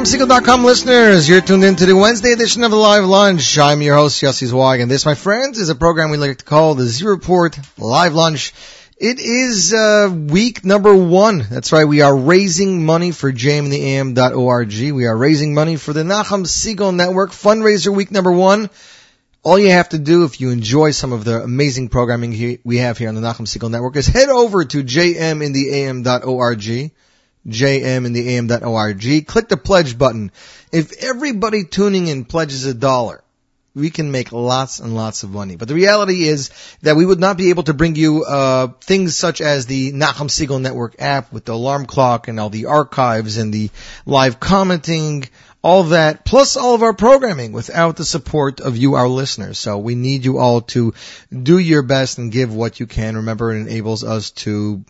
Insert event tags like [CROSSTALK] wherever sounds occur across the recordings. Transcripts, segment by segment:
NachumSegal.com listeners. You're tuned in to the Wednesday edition of the Live Lunch. I'm your host, Yossi Zweig, and this, my friends, is a program we like to call the Z Report Live Lunch. It is uh, week number one. That's right. We are raising money for jmintheam.org. We are raising money for the Nachum Segal Network fundraiser week number one. All you have to do if you enjoy some of the amazing programming we have here on the Nachum Segal Network is head over to jmintheam.org jmintheam.org. Click the pledge button. If everybody tuning in pledges a dollar, we can make lots and lots of money. But the reality is that we would not be able to bring you uh, things such as the Nachum Segal Network app with the alarm clock and all the archives and the live commenting, all that, plus all of our programming without the support of you, our listeners. So we need you all to do your best and give what you can. Remember, it enables us to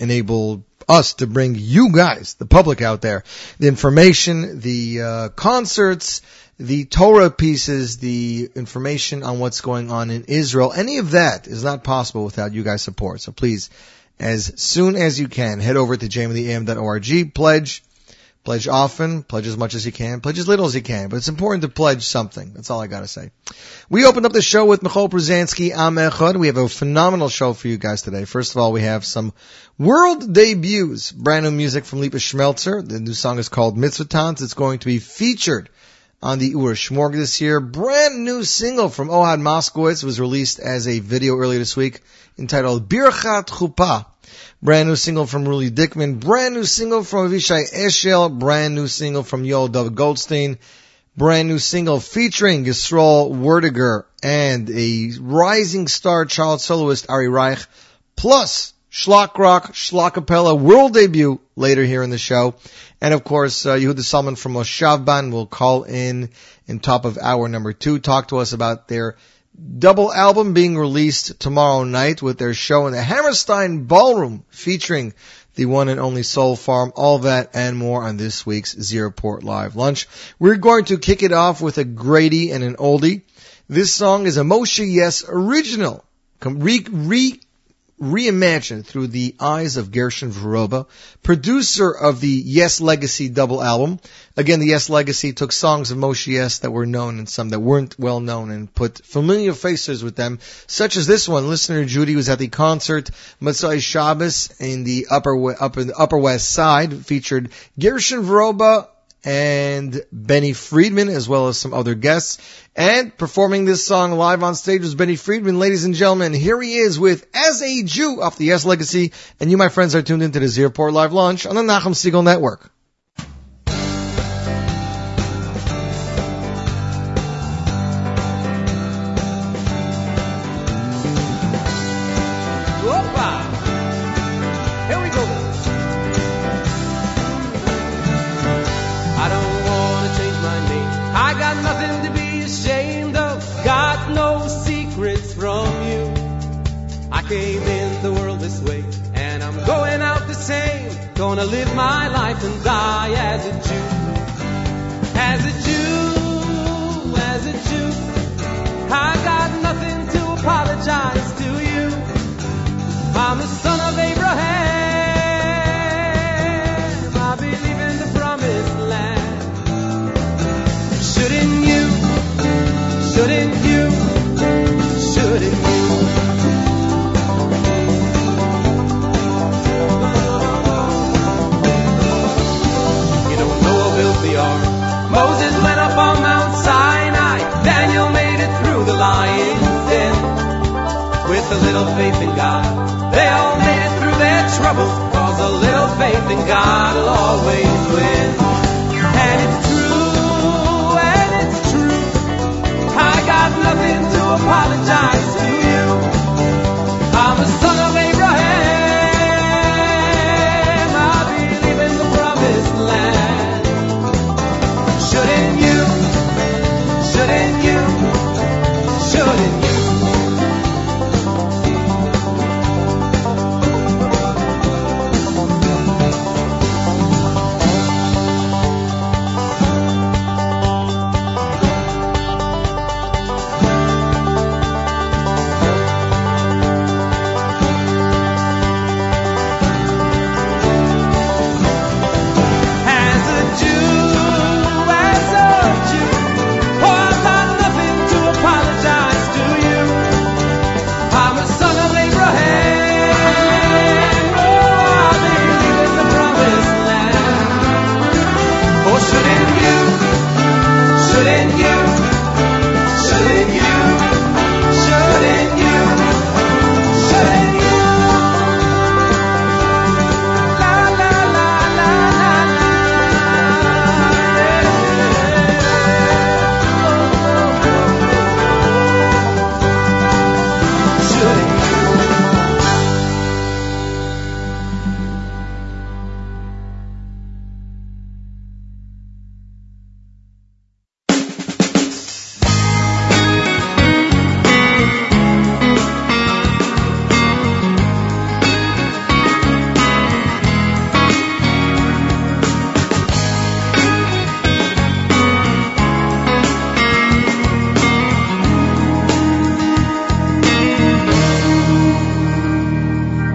enable us to bring you guys, the public out there, the information, the uh, concerts, the Torah pieces, the information on what's going on in Israel. Any of that is not possible without you guys' support. So please, as soon as you can, head over to jmintheam.org, pledge, pledge often, pledge as much as you can, pledge as little as you can, but it's important to pledge something. That's all I gotta say. We opened up the show with Michal Brzezinski, Am Echad. We have a phenomenal show for you guys today. First of all, we have some world debuts, brand new music from Lipa Schmeltzer. The new song is called Mitzvah Tantz. It's going to be featured on the Oorah Shmorg this year. Brand new single from Ohad Moskowitz was released as a video earlier this week entitled Birchat Chuppah. Brand new single from Ruli Dickman. Brand new single from Avishai Eshel. Brand new single from Yoel David Goldstein. Brand new single featuring Yisrael Werdyger and a rising star child soloist Ari Reich. Plus Shlock Rock, Shlockapella world debut later here in the show. And of course, uh, Yehuda Solomon from Moshav Band will call in in top of hour number two, talk to us about their double album being released tomorrow night with their show in the Hammerstein Ballroom featuring the one and only Soul Farm. All that and more on this week's Z Report Live Lunch. We're going to kick it off with a Grady and an oldie. This song is a Moshe Yess original. Re, re, reimagined through the eyes of Gershon Veroba, producer of the Yess Legacy double album. Again, the Yess Legacy took songs of Moshe Yess that were known and some that weren't well known and put familiar faces with them, such as this one. Listener Judy was at the concert Matzai Shabbos in the upper, we- up in the upper west side, featured Gershon Veroba, and Benny Friedman, as well as some other guests. And performing this song live on stage was Benny Friedman. Ladies and gentlemen, here he is with As a Jew off the Yess Legacy. And you, my friends, are tuned into the Z Report Live Lunch on the Nachum Segal Network.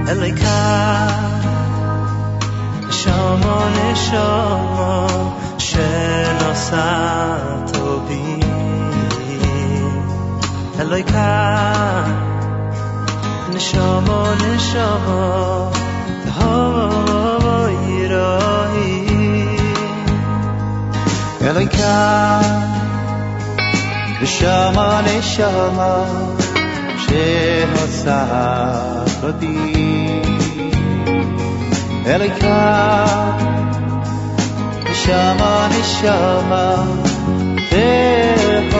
الکر شما شما شناست و بی الکر نشما نشما هوایی راهی الکر نشما نشما شناست Badi Eloika Neshama Neshama Tehoirahi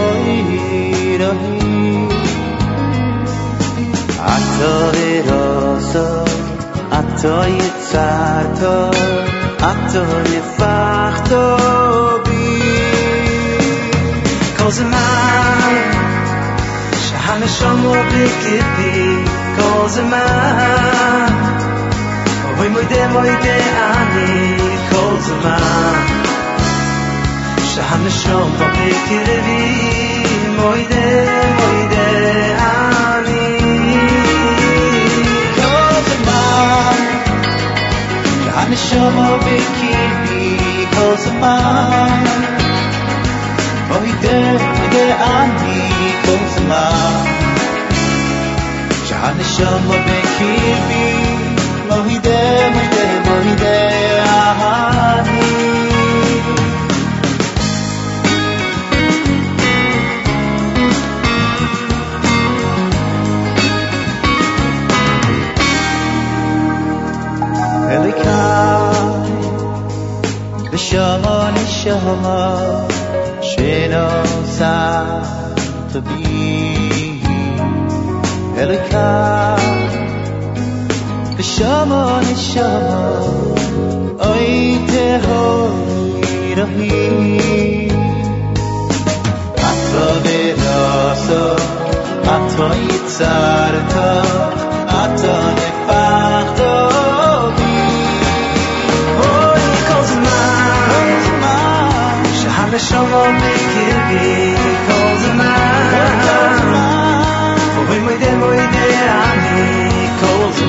Ato Viroso Ato Yitzarto Ato Yifachto Bi. Kol Zeman Shahaneshamo Bikiti Kol Zeman Oy moide moide ani Kol Zeman שהנשום בקרבי מוידה מוידה אני כל זמן שהנשום בקרבי כל זמן מוידה מוידה אני כל זמן שהנשום בקרבי מוידה מוידה מוידה אני Elikai Neshama Neshama Sheno Tabi Elikai Neshama Neshama Oy Tehoi Rahi Ato Vedaso Ato Yitzarto Ato Nefachto Oy kol zman שהנשמה בקרבי כל כל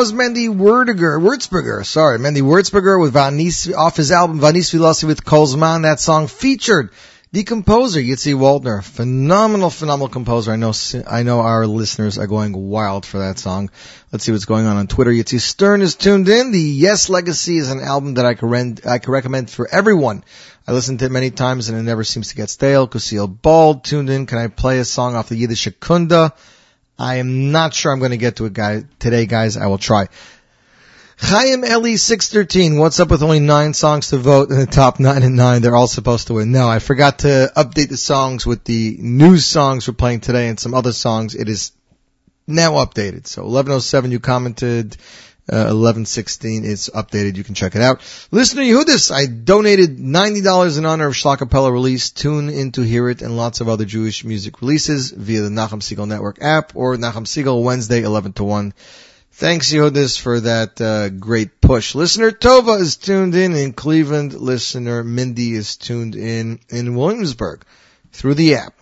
was Mendy Werdyger, Wurzberger, sorry, Mendy Wurzberger with Vanis, off his album Vanis Vilasi with Kolzman. That song featured the composer, Yitzi Waldner. Phenomenal, phenomenal composer. I know, I know our listeners are going wild for that song. Let's see what's going on on Twitter. Yitzi Stern is tuned in. The Yess Legacy is an album that I can, rend, I can recommend for everyone. I listened to it many times and it never seems to get stale. Kusil Bald tuned in. Can I play a song off the Yiddish Kunda? I am not sure I'm going to get to it guy, today, guys. I will try. Chaim Eli six thirteen. What's up with only nine songs to vote in [LAUGHS] the top nine and nine? They're all supposed to win. No, I forgot to update the songs with the new songs we're playing today and some other songs. It is now updated. So eleven oh seven, you commented. Uh, 1116 is updated. You can check it out. Listener Yehudis, I donated $90 in honor of Shlockapella release. Tune in to hear it and lots of other Jewish music releases via the Nachum Segal Network app or Nachum Segal Wednesday 11 to 1. Thanks, Yehudis, for that uh, great push. Listener Tova is tuned in in Cleveland. Listener Mindy is tuned in in Williamsburg through the app.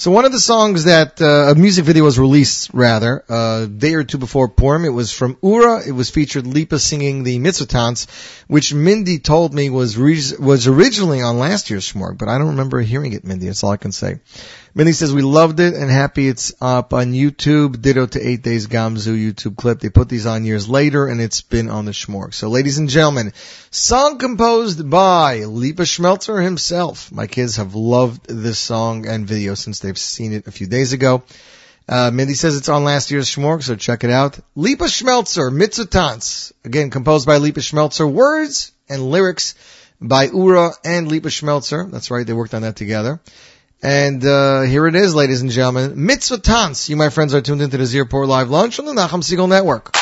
So one of the songs that uh, a music video was released, rather, uh, a day or two before Purim, it was from Oorah. It was featured Lipa singing the Mitzvah Tantz, which Mindy told me was re- was originally on last year's Shmorg, but I don't remember hearing it, Mindy. That's all I can say. Mindy says we loved it and happy it's up on YouTube. Ditto to Eight Days Gamzu YouTube clip. They put these on years later and it's been on the Shmorg. So ladies and gentlemen, song composed by Lipa Schmeltzer himself. My kids have loved this song and video since they've seen it a few days ago. Uh, Mindy says it's on last year's Shmorg, so check it out. Lipa Schmeltzer, Mitzvah Tantz. Again, composed by Lipa Schmeltzer. Words and lyrics by Oorah and Lipa Schmeltzer. That's right, they worked on that together. And uh, here it is, ladies and gentlemen. Mitzvah Tantz. You, my friends, are tuned into the Z Report Live Lunch on the Nachum Segal Network.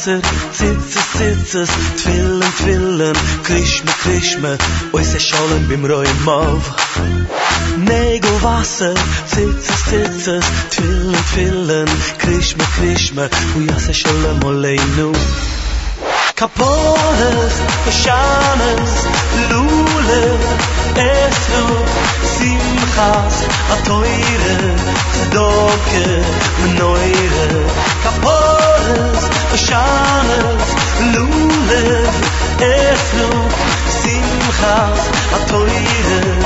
Nägel Wasser, zitzes, zitzes, Twillen, Twillen, Krishma, Krishma, oi se schollen bim Roim Mov. Nägel Wasser, zitzes, zitzes, Twillen, Twillen, Krishma, Krishma, oi se schollen moleinu. Kapones, Shanes, Lulev, Esru, Simchas, Atoire, Tzdoke, Menoire, Kapones, Shanes, Lulev, Esru, Simchas, Atoire,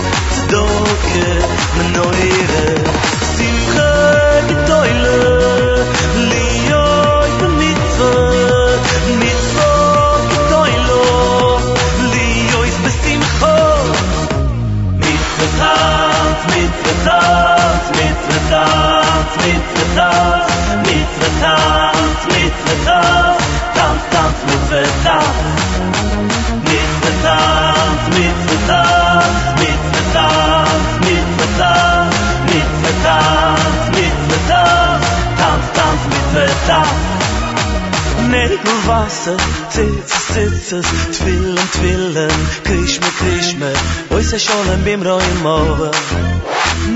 kolen bim roi mova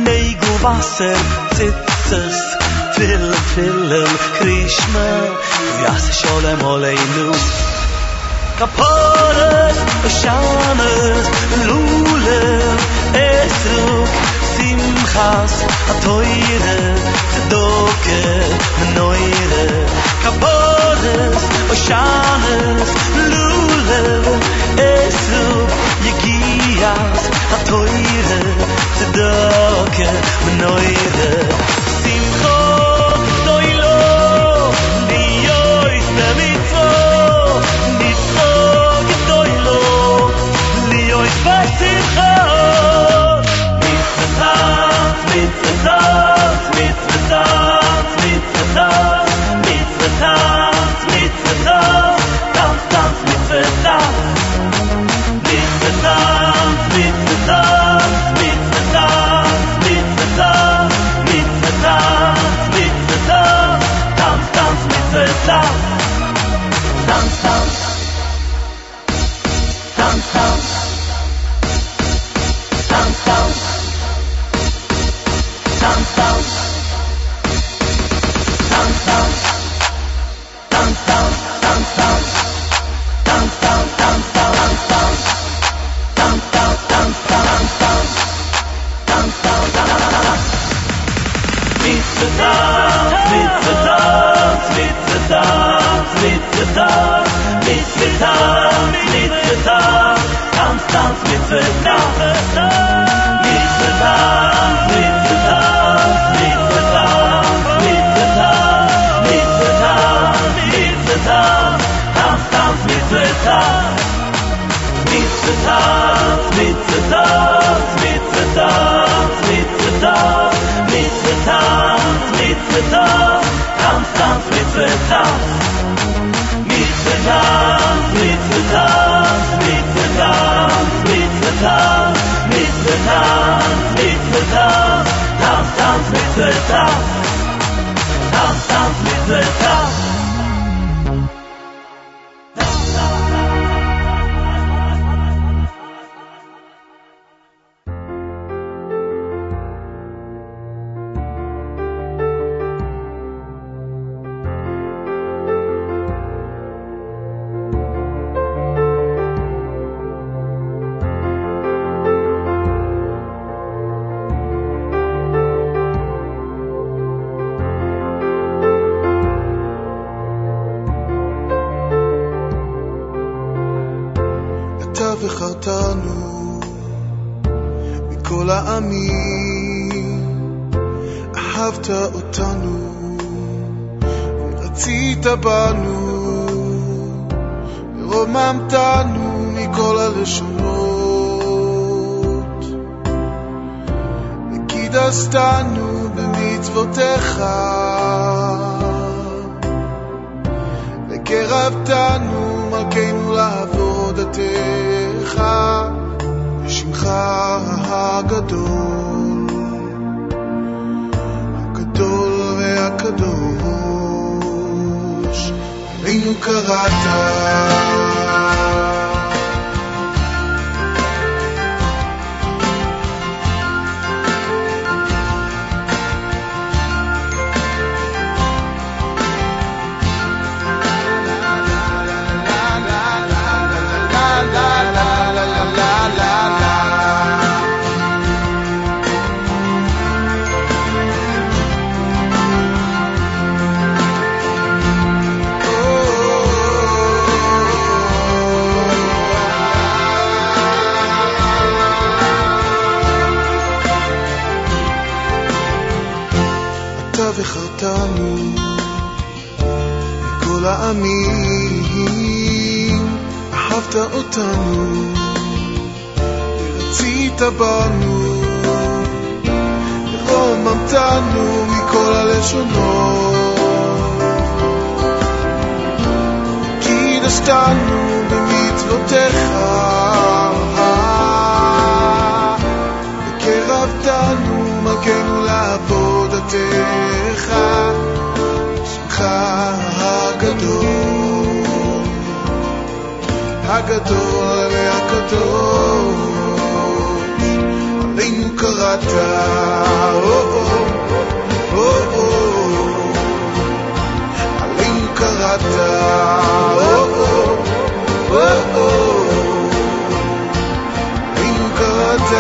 nei go wasser sitzes fill fillen krishma yas shole molei nu kapores shamas lule esu simchas atoyre doke noire kapores shamas lule esu yegias, atoire, tzedoke, menoire. Simcho, doilo, mitzvot, mitzvot gedoilo, liois besimchot. Mitzvot, mitzvot, בחרתנו מכל העמים, אהבת אותנו ורצית בנו, ורוממתנו מכל הלשונות, וקידשתנו במצוותיך. וקרבתנו מלכנו לעבודתך, בשמך הגדול, הגדול והקדוש, עלינו קראת. בחרתנו מכל העמים, אהבת אותנו. ורצית בנו, ורוממתנו מכל הלשונות. קידשתנו במצוותיך, וקרבתנו מלכנו לעבודתך, שמך הגדול, הגדול והקדוש, עלינו קראת, עלינו קראת, עלינו קראת.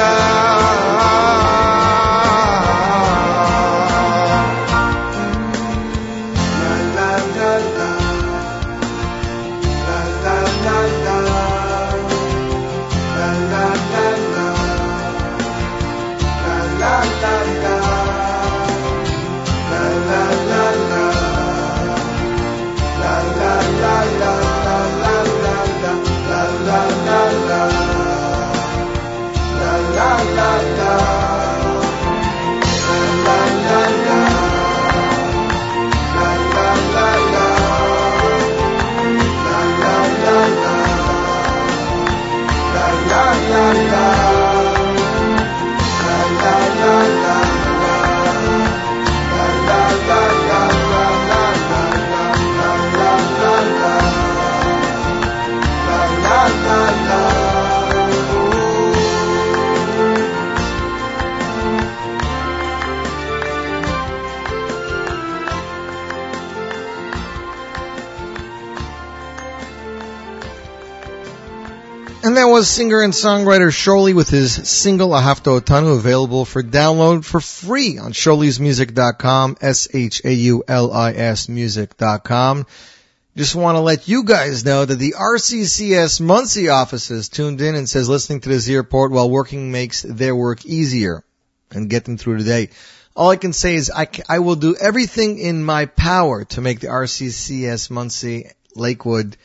And that was singer and songwriter Shauli with his single Ahafta Otanu available for download for free on shaulismusic.com, S-H-A-U-L-I-S music.com. Just want to let you guys know that the RCCS Monsey offices tuned in and says listening to this airport while working makes their work easier and get them through the day. All I can say is I, I will do everything in my power to make the RCCS Monsey, Lakewood,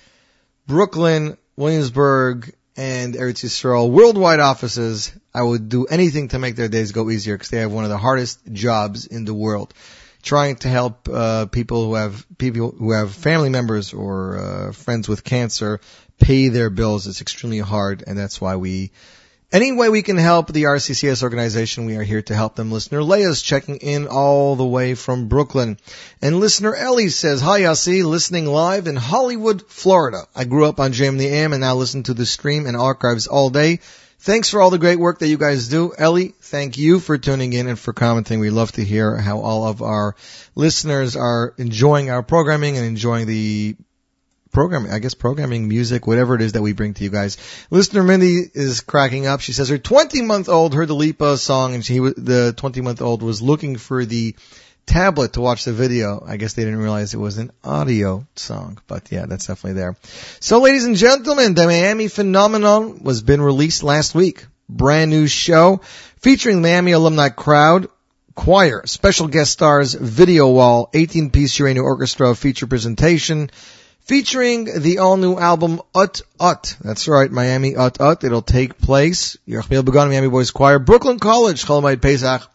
Brooklyn, Williamsburg, and Eretz Yisrael worldwide offices, I would do anything to make their days go easier because they have one of the hardest jobs in the world. Trying to help uh, people who have people who have family members or uh, friends with cancer pay their bills is extremely hard, and that's why we any way we can help the RCCS organization, we are here to help them. Listener Leia's checking in all the way from Brooklyn. And listener Ellie says, Hi Yossi, listening live in Hollywood, Florida. I grew up on JM the AM and now listen to the stream and archives all day. Thanks for all the great work that you guys do. Ellie, thank you for tuning in and for commenting. We love to hear how all of our listeners are enjoying our programming and enjoying the programming, I guess programming, music, whatever it is that we bring to you guys. Listener Mindy is cracking up. She says her 20 month old heard the Lipa song and she, the 20 month old was looking for the tablet to watch the video. I guess they didn't realize it was an audio song, but yeah, that's definitely there. So ladies and gentlemen, the Miami Phenomenon was been released last week. Brand new show featuring Miami alumni crowd, choir, special guest stars, video wall, 18 piece uranium orchestra feature presentation, featuring the all new album Ut Ut. That's right, Miami Ut Ut. It'll take place, Yerachmiel Begun, Miami Boys Choir, Brooklyn College, Cholamayit Pesach,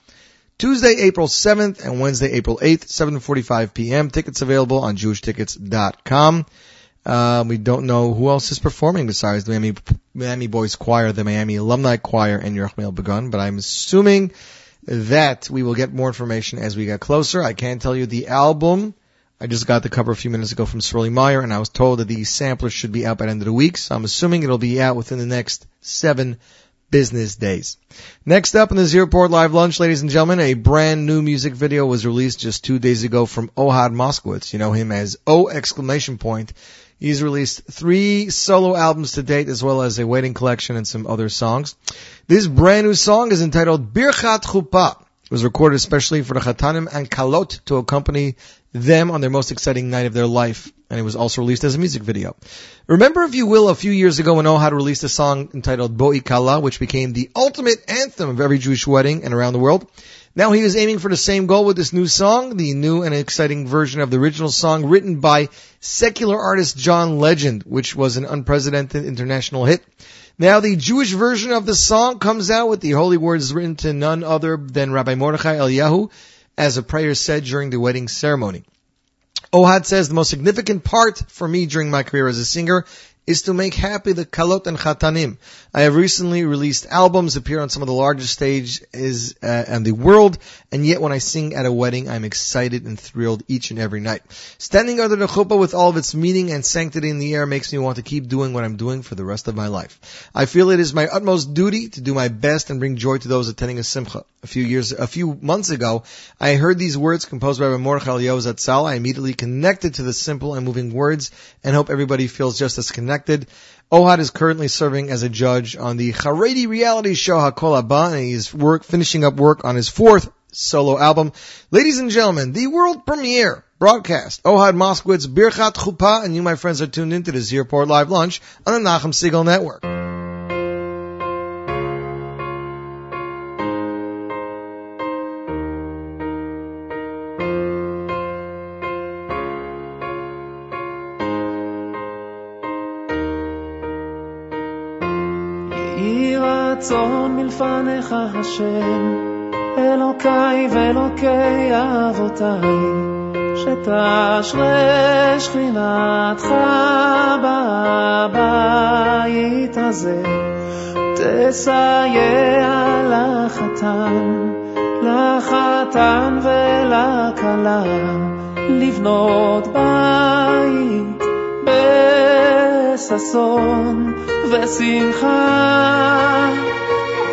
Tuesday, April 7th and Wednesday, April 8th, 7.45 p.m. Tickets available on jewishtickets.com. Uh, we don't know who else is performing besides the Miami, Miami Boys Choir, the Miami Alumni Choir, and Yerachmiel Begun, but I'm assuming that we will get more information as we get closer. I can tell you the album, I just got the cover a few minutes ago from Swirly Meyer, and I was told that the sampler should be out by the end of the week, so I'm assuming it'll be out within the next seven business days. Next up in the Zero Live Lunch, ladies and gentlemen, a brand new music video was released just two days ago from Ohad Moskowitz. You know him as O exclamation point. He's released three solo albums to date as well as a waiting collection and some other songs. This brand new song is entitled Birchat Chuppah. It was recorded especially for the Chatanim and Kalot to accompany them on their most exciting night of their life. And it was also released as a music video. Remember, if you will, a few years ago when Ohad released a song entitled Boi Kala, which became the ultimate anthem of every Jewish wedding and around the world. Now he is aiming for the same goal with this new song, the new and exciting version of the original song written by secular artist John Legend, which was an unprecedented international hit. Now the Jewish version of the song comes out with the holy words written to none other than Rabbi Mordechai Eliyahu as a prayer said during the wedding ceremony. Ohad says the most significant part for me during my career as a singer is to make happy the kalot and chatanim. I have recently released albums, appear on some of the largest stages uh, in the world, and yet when I sing at a wedding, I'm excited and thrilled each and every night. Standing under the chuppah with all of its meaning and sanctity in the air makes me want to keep doing what I'm doing for the rest of my life. I feel it is my utmost duty to do my best and bring joy to those attending a simcha. A few years, a few months ago, I heard these words composed by Mordechai Eliyahu Zatzal. I immediately connected to the simple and moving words and hope everybody feels just as connected. Ohad is currently serving as a judge on the Haredi reality show Hakol Haba, and he's work, finishing up work on his fourth solo album. Ladies and gentlemen, the world premiere broadcast, Ohad Moskowitz, Birchat Chuppah, and you, my friends, are tuned into the Z Report Live Lunch on the Nachum Segal Network. רצון מלפניך השם, אלוקיי ואלוקי אבותיי, שתשרה שכינתך בבית הזה, תסייע לחתן, לחתן ולכלה, לבנות בית בששון ושמחה,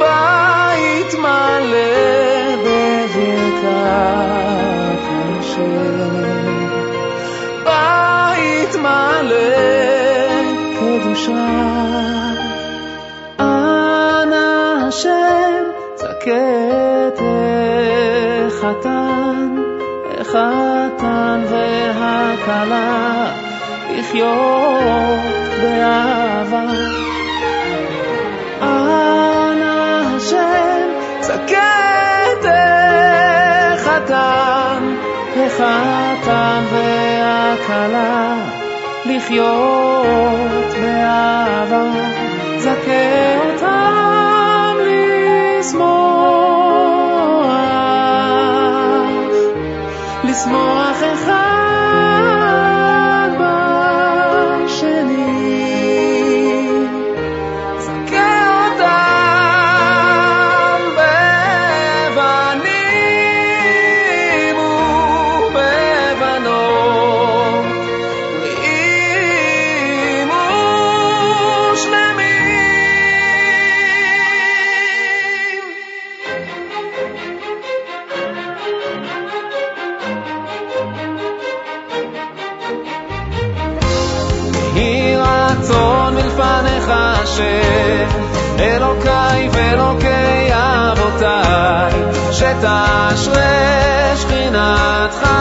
בית מלא בברכת השם, בית מלא קדושה. אנא השם צקה את החתן, החתן והכלה, לחיות באהבה. החתן והכלה לחיות באהבה, זכה אותם לשמוח, לשמוח אחד shechina shechinatcha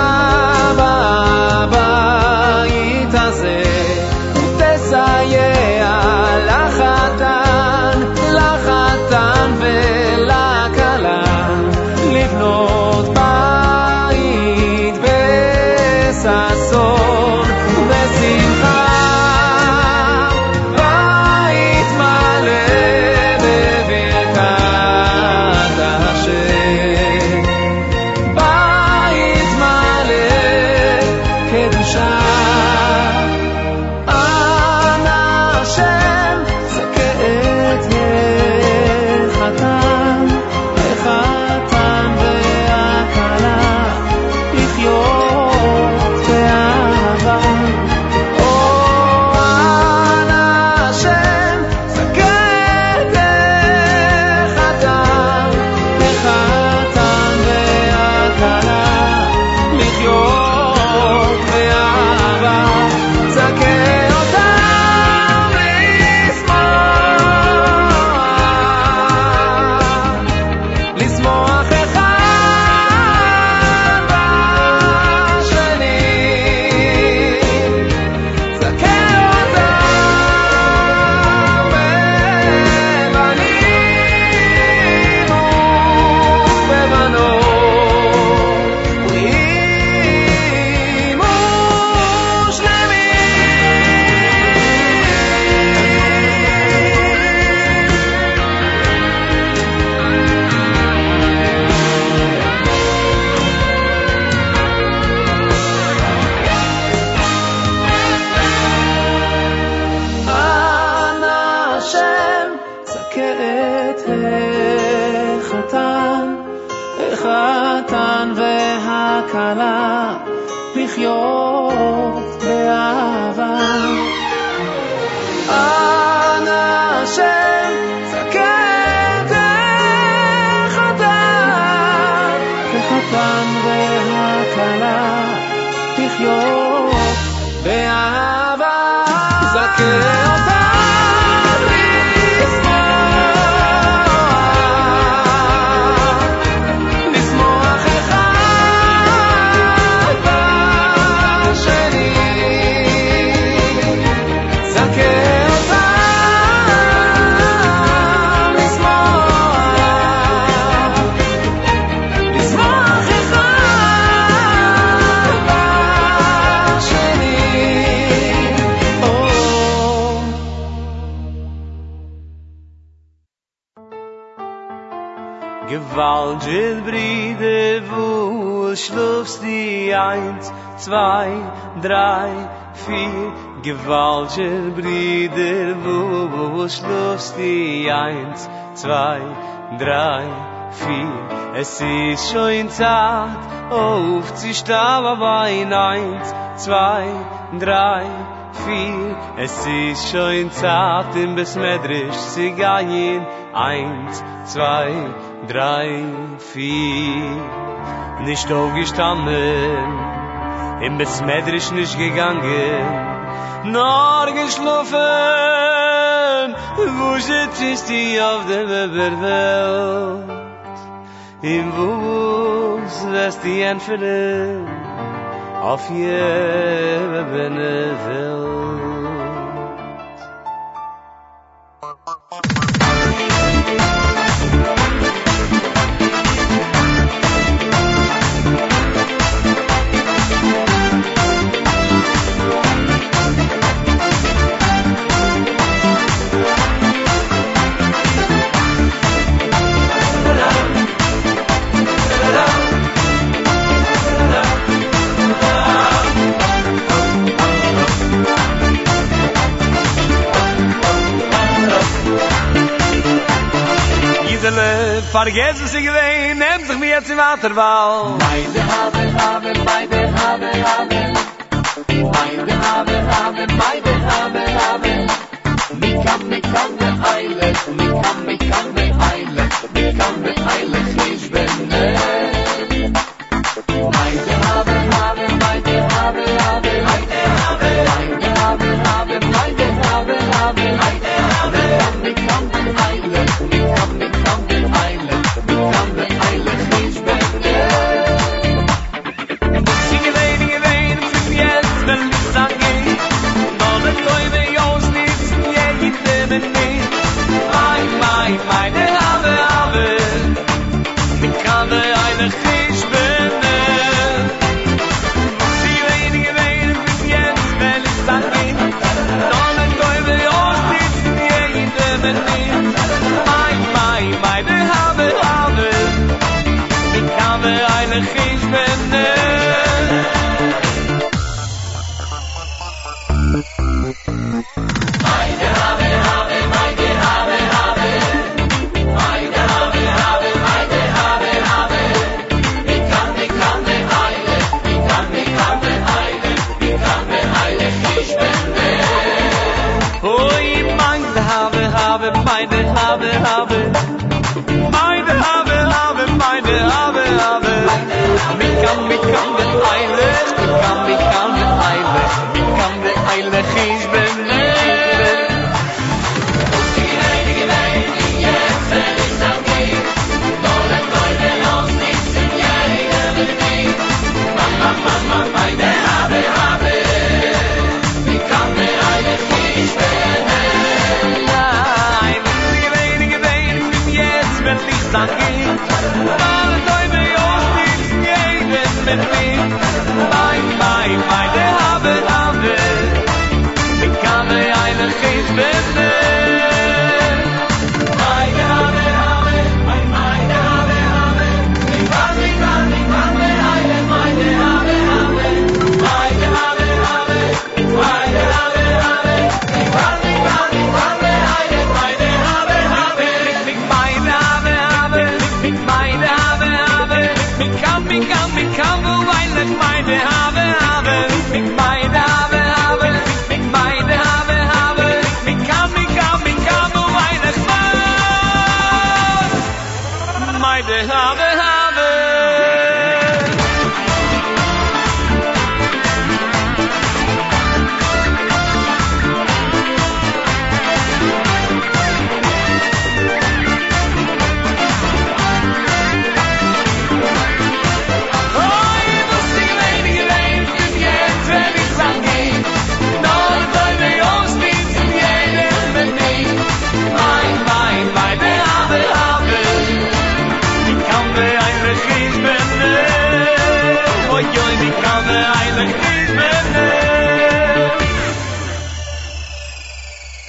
Gewaltig Brüder, wo, wo schlufst die eins, zwei, drei, vier. Es ist schon Zeit, auf stehen, aber ein eins, zwei, drei, vier. Es ist schon Zeit, im Besmedrisch zu gehen, eins, zwei, drei, vier. Nicht aufgestanden, im Besmedrisch nicht gegangen, nur geschlafen, wo sitzt die auf der Welt? Im Wus wirst die entfernen, auf jede Welt. Vergesst was ich gewesen, nehmt sich mir jetzt im Waterwall. Meine Habe, Habe, meine Habe, Habe. Meine Habe, Habe, meine Habe, Habe. Mikam, mikam, me eile, mikam, mikam, me eile, mikam, me eile, ich bin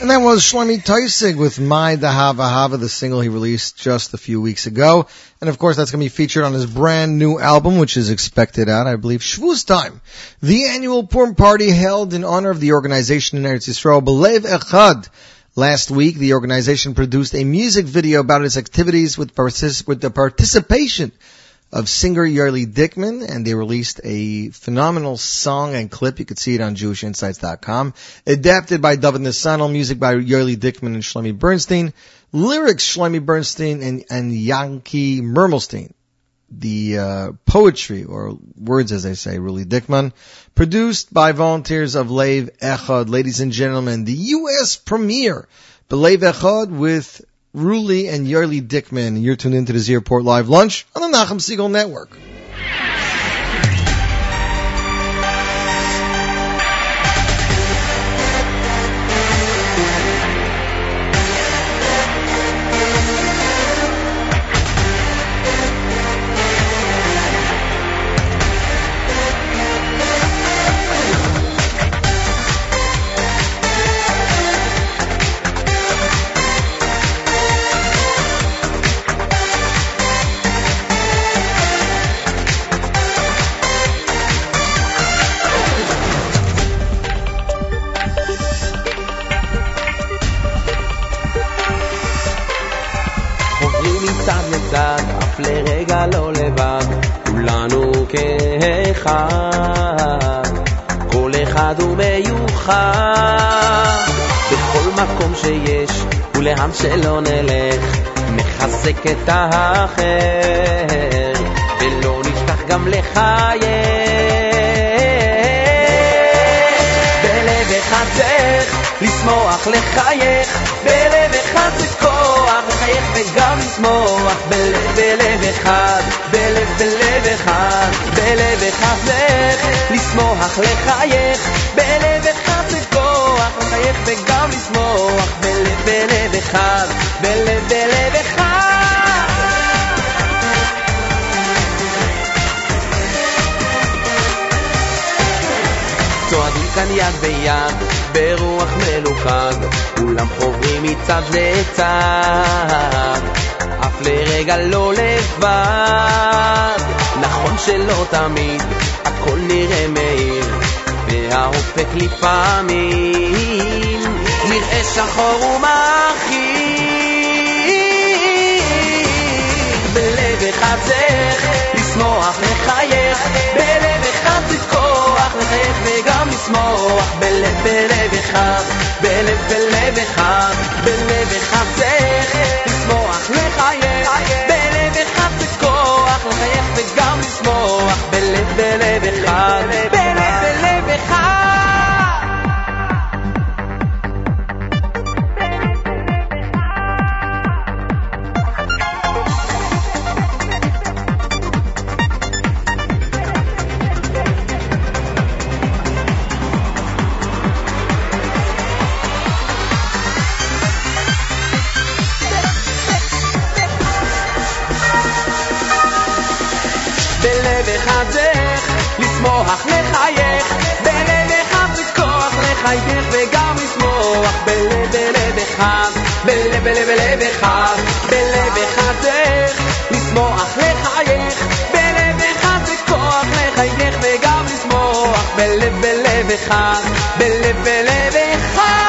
And that was Shlomi Teisig with My Dahava Hava, the single he released just a few weeks ago. And of course, that's going to be featured on his brand new album, which is expected out, I believe, Shavuos time. The annual Purim party held in honor of the organization in Eretz Yisrael, Belev Echad. Last week, the organization produced a music video about its activities with, with the participation of singer Yerli Dickman, and they released a phenomenal song and clip. You could see it on JewishInsights.com. Adapted by David Nissanel, music by Yerli Dickman and Shlomi Bernstein, lyrics Shlomi Bernstein and, and Yankee Mermelstein. The uh, poetry, or words as they say, Ruli Dickman, produced by volunteers of Leiv Echad. Ladies and gentlemen, the U.S. premiere, Belev Echad with Ruli and Yerli Dickman. You're tuned into the Z Report Live Lunch on the Nachum Segal Network. שלא נלך, מחזק את האחר, ולא נשכח גם לחייך. בלב אחד צריך לשמוח, לחייך, בלב אחד זה כוח, לחייך וגם לשמוח, בלב, בלב אחד, בלב, בלב אחד, בלב אחד צריך לשמוח, לחייך, בלב אחד זה כוח, לחייך וגם לשמוח, בלב, אחד, בלב, בלב אחד. צועדים כאן יד ביד, ברוח מלוכד, כולם חוברים מצד לצד, אף לרגע לא לבד. נכון שלא תמיד הכל נראה מהיר, והאופק לפעמים נראה שחור ומכאיב. בלב אחד צריך לשמוח, לחייך, בלב אחד זה כוח, לחייך וגם לשמוח, בלב, בלב אחד, בלב, בלב אחד, בלב אחד לשמוח, זה כוח, לחייך וגם לשמוח, בלב, בלב אחד, בלב, בלב אחד. צריך לשמוח, לחייך, בלב אחד זה כוח לחייך וגם לשמוח, בלב בלב אחד, בלב בלב בלב אחד, בלב צריך לשמוח, לחייך, בלב אחד זה כוח לחייך וגם לשמוח, בלב בלב אחד, בלב בלב אחד,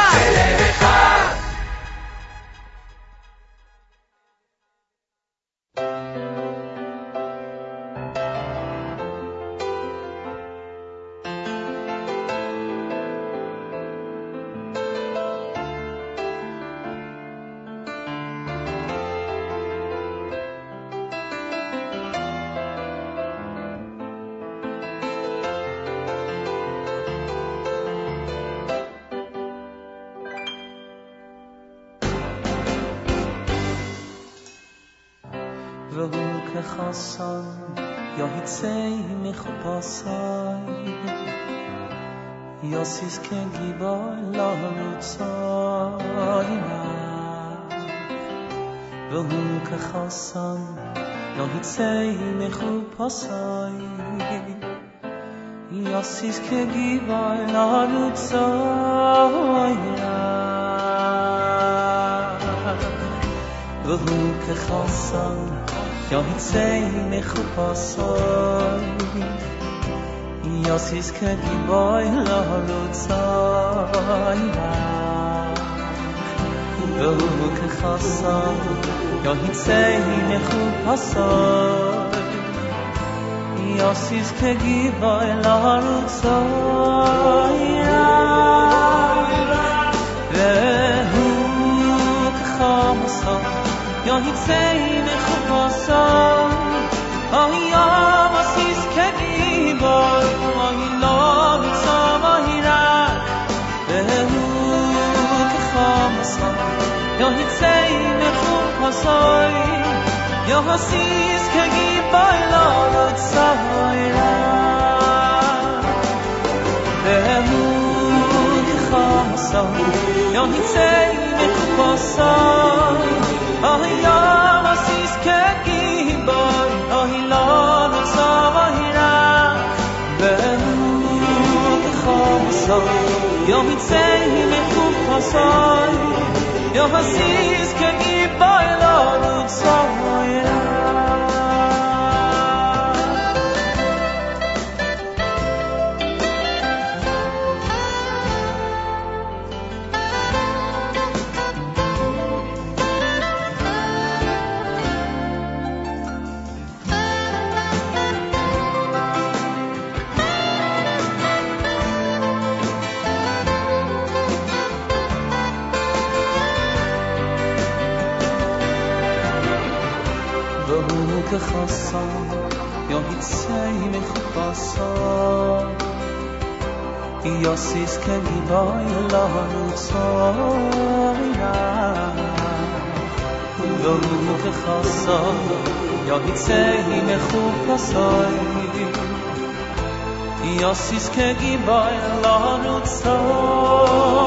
vogel ke khassan yo hitzei mi khopasai yo sis ke gibor la lutzai na vogel ke khassan yo hitzei mi khopasai yo sis ke gibor la lutzai na Vogel ke khassan sei me chupa soy Yo sis ke di boy lo lo soy va Go ke khasa Yo hit sei me chupa soy Yo sis ke di boy lo lo soy va یعنی یا هیچی میخواسم آهی آماسیز که دیبار آهی لامی ساماهی را به یعنی که خامسان. یعنی یا هیچی میخواسم یا هسیز که گیبای لارد سهای را به که خامسان. یا هیچی میخواسم آهی واسیس که گی بای آهی لامسا آهی رم. به موگ خامسای یا میتسهی می خوب پاسای یا پسیز که yo sis ken giboy la tsoya yo khasso yo hitsay me khasso yo sis ken giboy la tsoya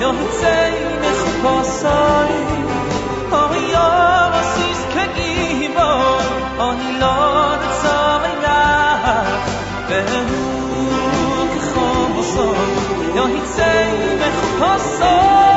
Yo hitzei mechupasai Oh Oni lo netzamei lach Behu kechobosai Yo hitzei mechupasai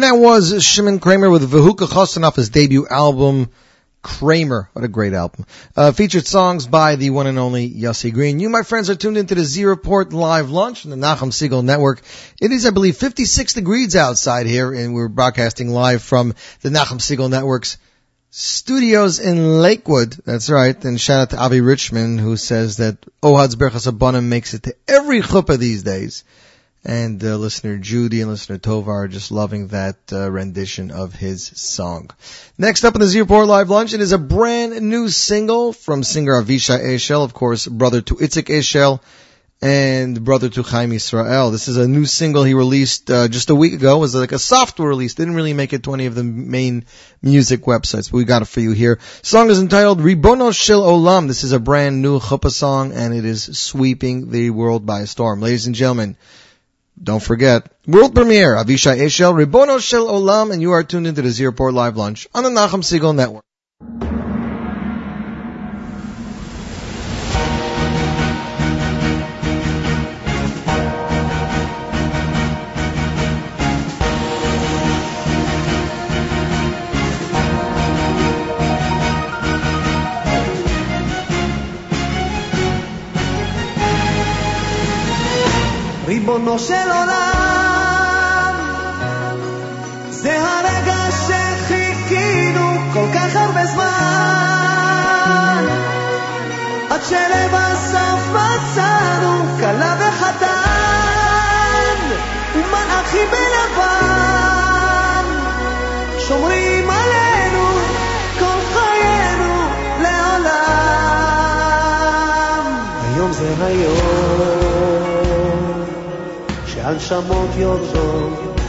And that was Shimon Kramer with Vahuka Chosin off his debut album, Kramer. What a great album. Uh, featured songs by the one and only Yossi Green. You, my friends, are tuned into the Z Report live lunch on the Nachum Segal Network. It is, I believe, 56 degrees outside here, and we're broadcasting live from the Nachum Segal Network's studios in Lakewood. That's right. And shout out to Avi Richmond, who says that Ohad's Berchas Abanim makes it to every chuppah these days. And uh, listener Judy and listener Tovar just loving that uh, rendition of his song. Next up in the Z Live Lunch, it is a brand new single from singer Avishai Eshel, of course, brother to Itzik Eshel and brother to Chaim Israel. This is a new single he released uh, just a week ago. It was like a software release. Didn't really make it to any of the main music websites, but we got it for you here. Song is entitled Ribono Shel Olam. This is a brand new chuppah song, and it is sweeping the world by storm. Ladies and gentlemen, don't forget, world premiere, Avishai Eshel, Ribono Shel Olam, and you are tuned into the Z Report Live Lunch on the Nachum Segal Network. ריבונו של עולם, זה הרגע שחיכינו כל כך הרבה זמן, עד שלבסוף מצאנו כלה וחתן, ומלאכים בלבן, שהנשמות יורדות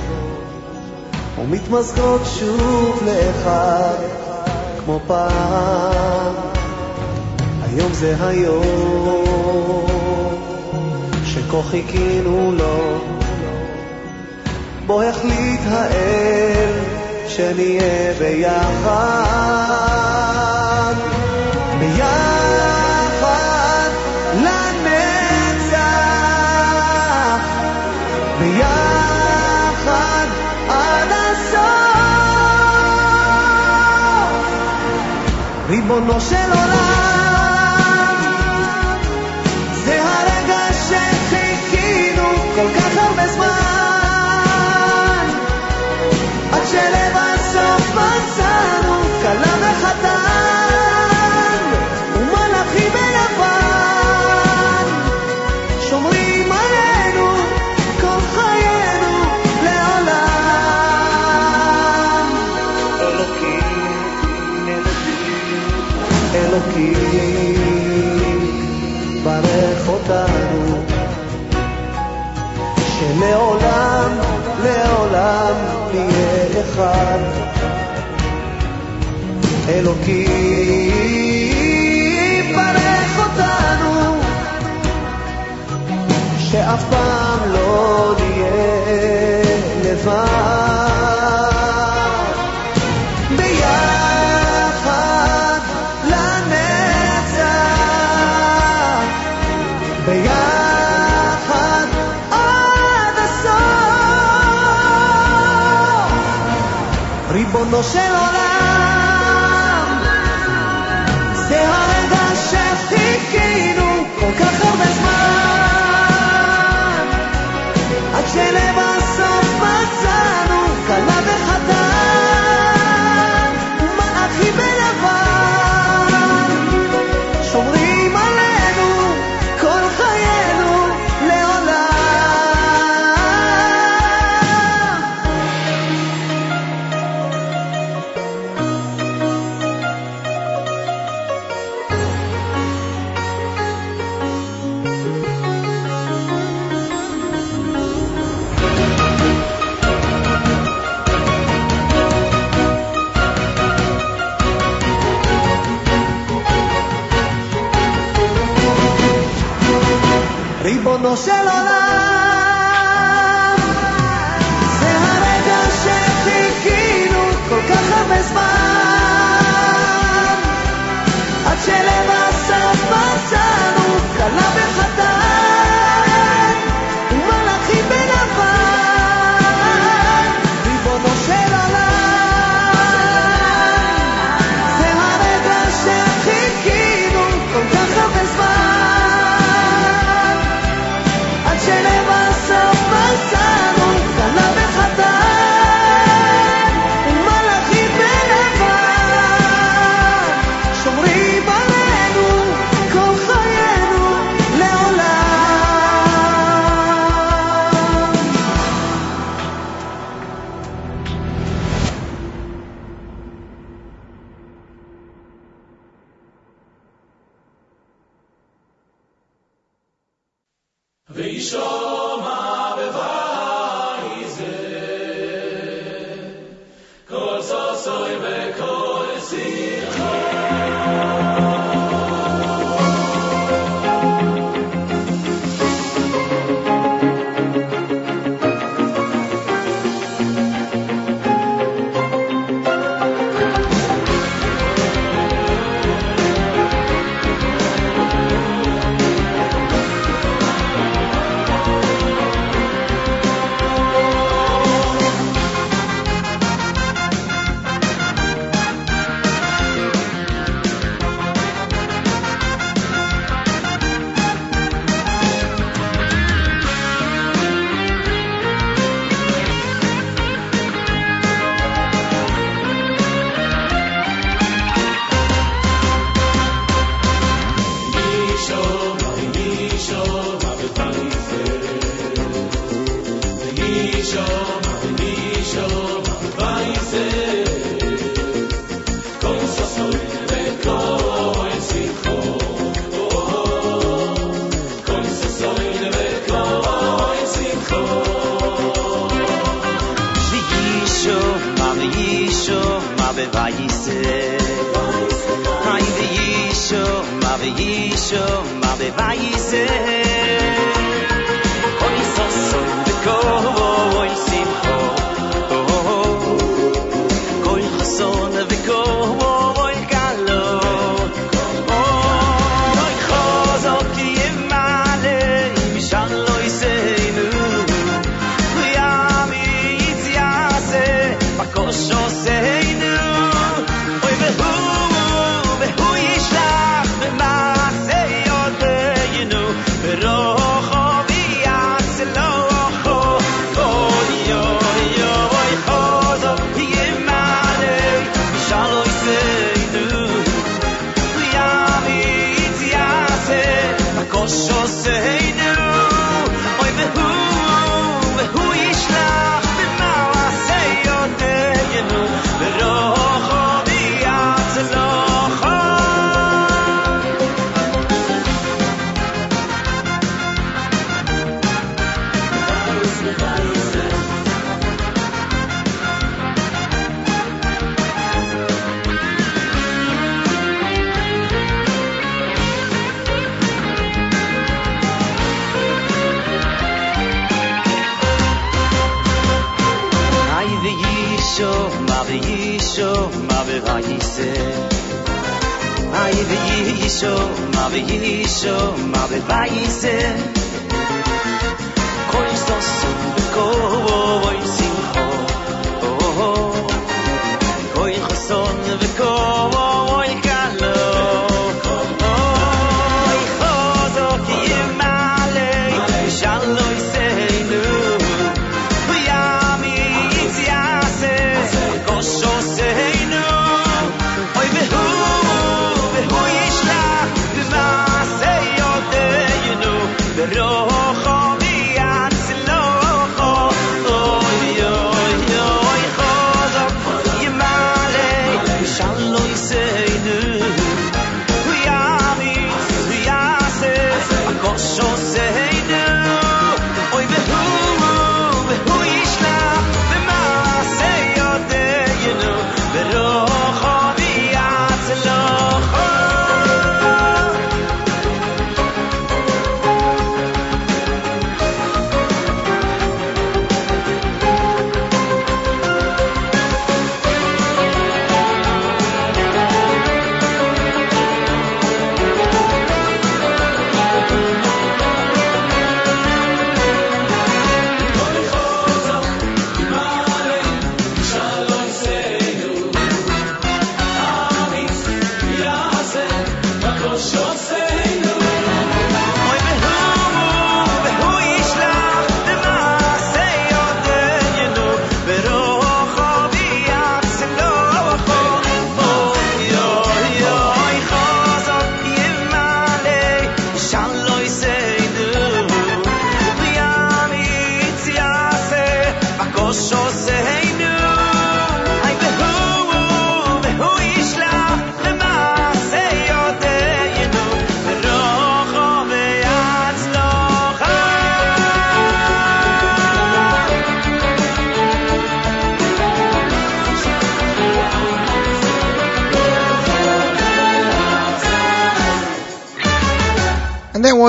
ומתמזגות שוב לאחד כמו פעם. היום זה היום שכה חיכינו לו, בו החליט האל שנהיה ביחד. ביחד no se lo da. אף פעם לא נהיה לבד. Consolador.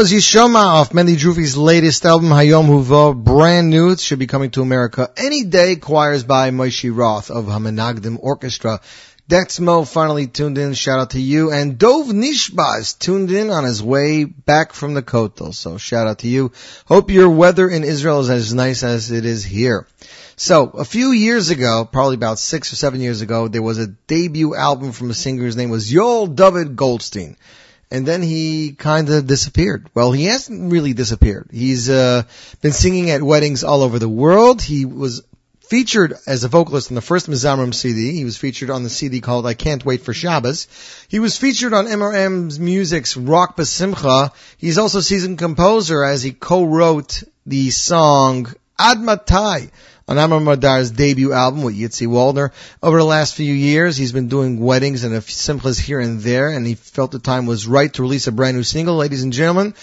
Was Yishoma off Mendy Druvi's latest album, Hayom Huvo, brand new. It should be coming to America any day. Choirs by Moshe Roth of Hamanagdim Orchestra. Dexmo finally tuned in. Shout out to you. And Dov Nishbaz tuned in on his way back from the Kotel. So shout out to you. Hope your weather in Israel is as nice as it is here. So, a few years ago, probably about six or seven years ago, there was a debut album from a singer. His name was Yoel David Goldstein and then he kind of disappeared. Well, he hasn't really disappeared. He's uh, been singing at weddings all over the world. He was featured as a vocalist on the first Mizamrim CD. He was featured on the CD called I Can't Wait for Shabbos. He was featured on MRM's Music's Rock Basimcha. He's also a seasoned composer as he co-wrote the song Ad Matai on Amar Madar's debut album with Yitzi Waldner. Over the last few years, he's been doing weddings and a few simchas here and there, and he felt the time was right to release a brand new single. Ladies and gentlemen,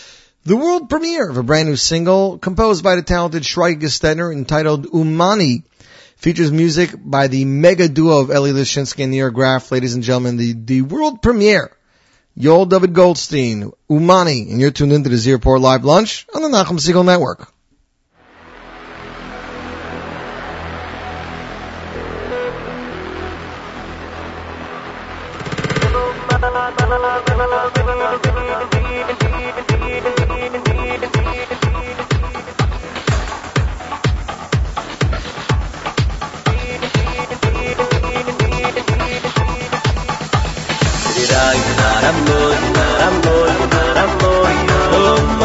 the world premiere of a brand new single composed by the talented Shrike Gestetner entitled Umani. Features music by the mega duo of Eli Lishinsky and Nir Graf. Ladies and gentlemen, the, the world premiere. Yoel David Goldstein, Umani, and you're tuned into the Z Report Live Lunch on the Nachum Segal Network. Oh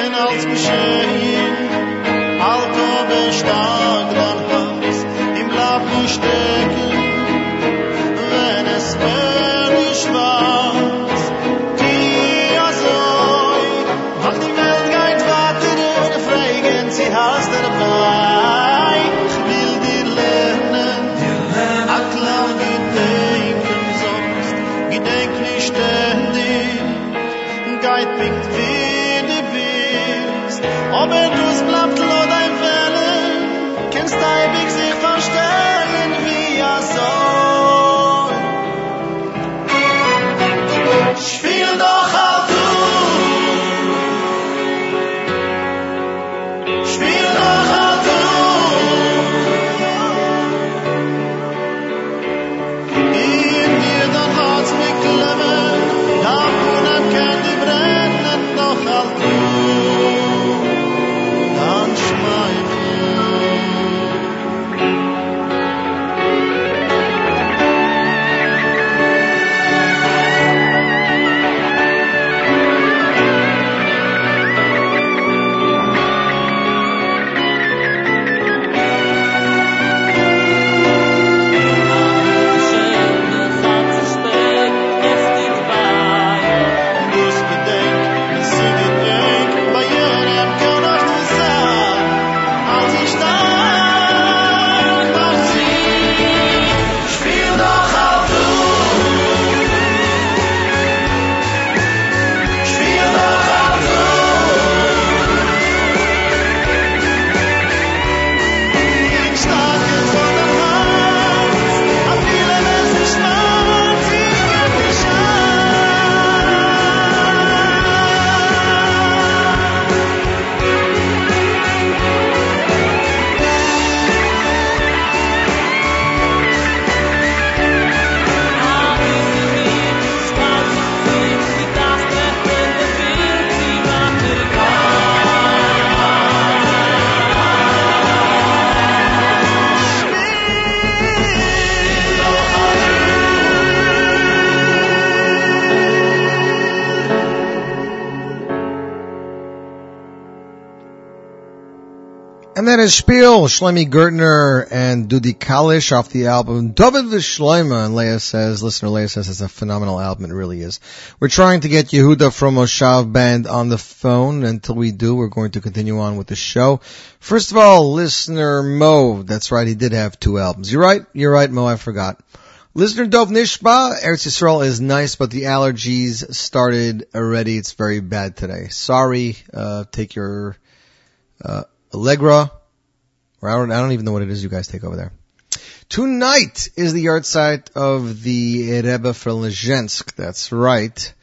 Es kann alles geschehen, that is Spiel, Shlomi Gertner and Dudi Kalish off the album David Vishloima. And Leah says, listener Leah says it's a phenomenal album. It really is. We're trying to get Yehuda from Moshav Band on the phone. Until we do, we're going to continue on with the show. First of all, listener Mo, that's right, he did have two albums. You're right, you're right, Mo, I forgot. Listener Dov Nishba, Eretz Yisrael is nice, but the allergies started already. It's very bad today. Sorry, uh, take your, uh, Allegra, or I don't, I don't even know what it is you guys take over there. Tonight is the yahrzeit of the Rebbe from Lezhensk. That's right.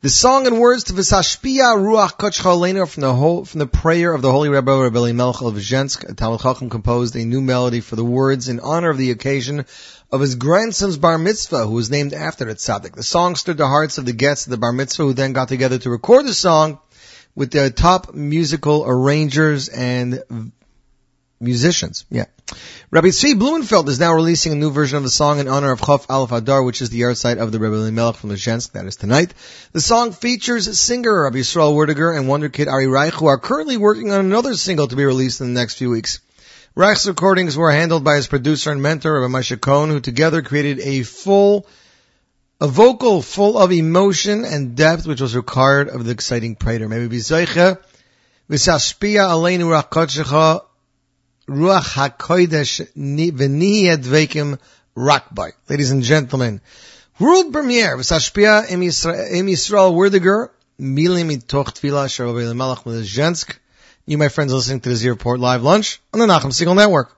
The song and words to V'sashpia Ruach Aleinu from the whole, from the prayer of the Holy Rebbe Rebbe Elimelech of Lezhensk. Talmud Chacham composed a new melody for the words in honor of the occasion of his grandson's bar mitzvah, who was named after the tzaddik. The song stirred the hearts of the guests of the bar mitzvah, who then got together to record the song with the top musical arrangers and musicians. Yeah. Rabbi Tzvi Blumenfeld is now releasing a new version of the song in honor of Chof Aleph Adar, which is the yahrzeit of the Rebbe Elimelech from Lezhensk. That is tonight. The song features singer Rabbi Yisrael Werdyger and wonder kid Ari Reich, who are currently working on another single to be released in the next few weeks. Reich's recordings were handled by his producer and mentor, Rabbi Moshe Cohn, who together created a full a vocal full of emotion and depth, which was required of the exciting prater. Maybe be zeicha, v'sashpia aleinu ruach hakodesh v'nihi dvekim rakbai. Ladies and gentlemen, world premiere, v'sashpia im Yisra- im Yisrael Werdyger, milim mitoch tefila shel Rabbi Elimelech Mlezhensk. You, my friends, listening to the Z Report Live Lunch on the Nachum Segal Network.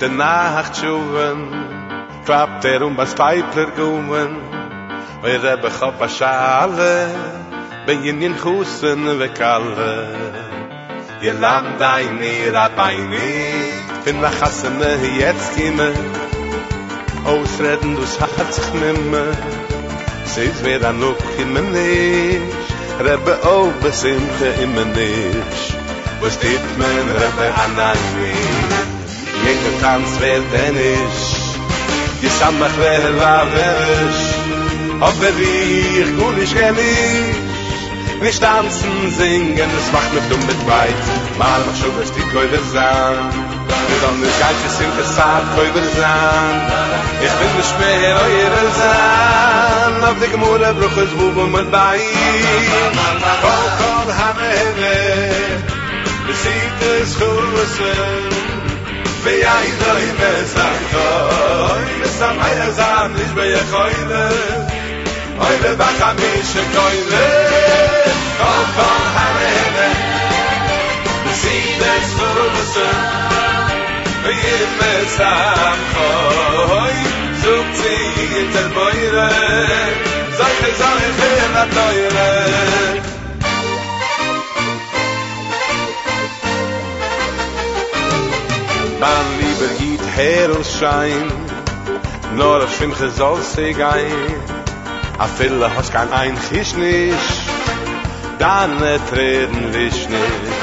de nacht schuwen trapt er um was peiper gumen weil er be gappa schale bin in den husen we kalle je lam dai mir a bei bin ma hasme jetzt kime ausreden reden du schatz nimme seit wir dann noch kimme ne rebe ob besinte in mein Was dit men rebe anan wein ein Jeder Tanz wird denn ich Je sammach wer war wer ich. Aber ich gut ich kenn ich. Nicht tanzen, singen, es macht mich dumm mit weit Mal mach schon, was die Käufer sahen. Wir sollen nicht gleich, es sind gesagt, Käufer sahen. Ich bin nicht mehr eure Sahen Auf die Gemüse bruch es wo mit bei Kol, kol, hame, hame Besieht es be ay doy me sakh oy me sam hay zan nis be ye khoyle oy le ba khamish koyle kol kol hareve the sea that's full of sun be Man lieber geht her und schein. Nur auf Schwimche soll sie gein. A viele hast kein Einchisch nicht. Dann ne treten wisch nicht.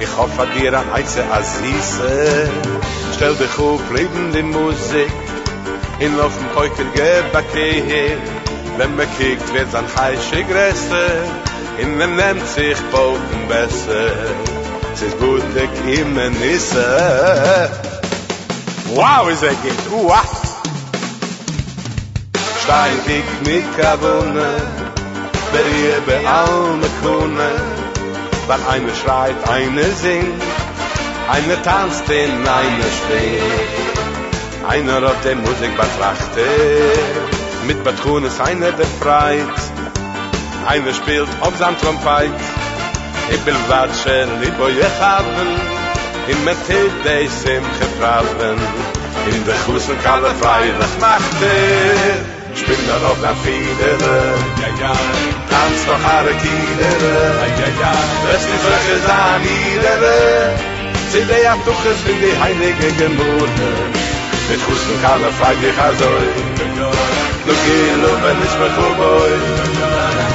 Ich hoffe dir an Eize Azise Stell dich auf, leben die Musik. In Laufen Peuker gebacke Wenn man kiegt wird an heische Gräste In wenn nimmt sich Boten besser Siz ek im isse. Wow, is a git. Wow. Stein dik mit Karbone. Wer ihr be alme kune. Wann eine schreit, eine singt. Eine tanzt in eine steht. Einer auf der Musik betrachtet. Mit Patrone seine befreit. Einer spielt auf seinem spielt Trompeit. בלבד שליבו יכוון אם מתידי שמחה פרבן in der großen kalle frei das machte ich bin da auf der fiedere ja ja. Tanz doch hare kiedere ja ja das ist der da niedere sie der ja doch es in die heilige Gemurde, mit Husten kann er frei dich also du gehlo wenn ich mir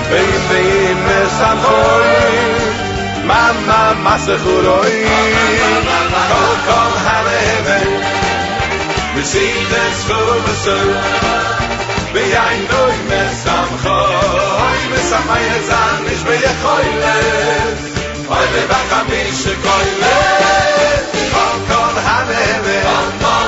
ich bin bin mir san hoy mama masse khuroi kol kol haleve we see this for the sun we ein doy mes am khoy mes sam ay zan mish be khoyle hoy be bakam mish khoyle kol kol haleve kol kol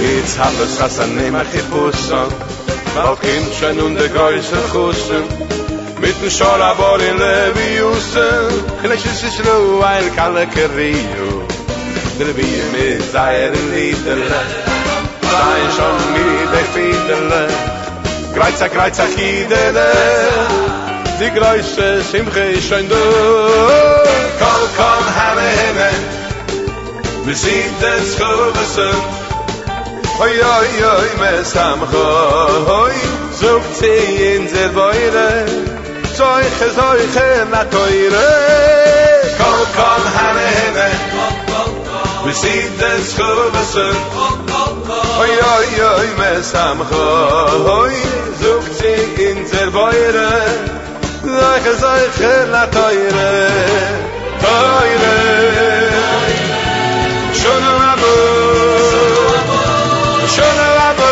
Jetzt hab es das an er dem Archipusson Auch hin schon und de Geusser Kusson Mit dem Schola vor in Leviusson Gleich ist es nur ein Kalle Kerrio Der Bier mit Seier schon mit der Fiedele. Greizer, Greizer, Chidele, Die Gleiche, Simche, ich schon du Komm, komm, Herr Himmel. mir sieht es kommen Oy oy oy mes ham khoy zum tsayn ze vayre tsoy khoy khoy na toyre kol kol hanene we see the skovesen oy oy oy mes ham khoy zum tsayn ze vayre tsoy khoy khoy na toyre toyre Schon am Schöne Labe.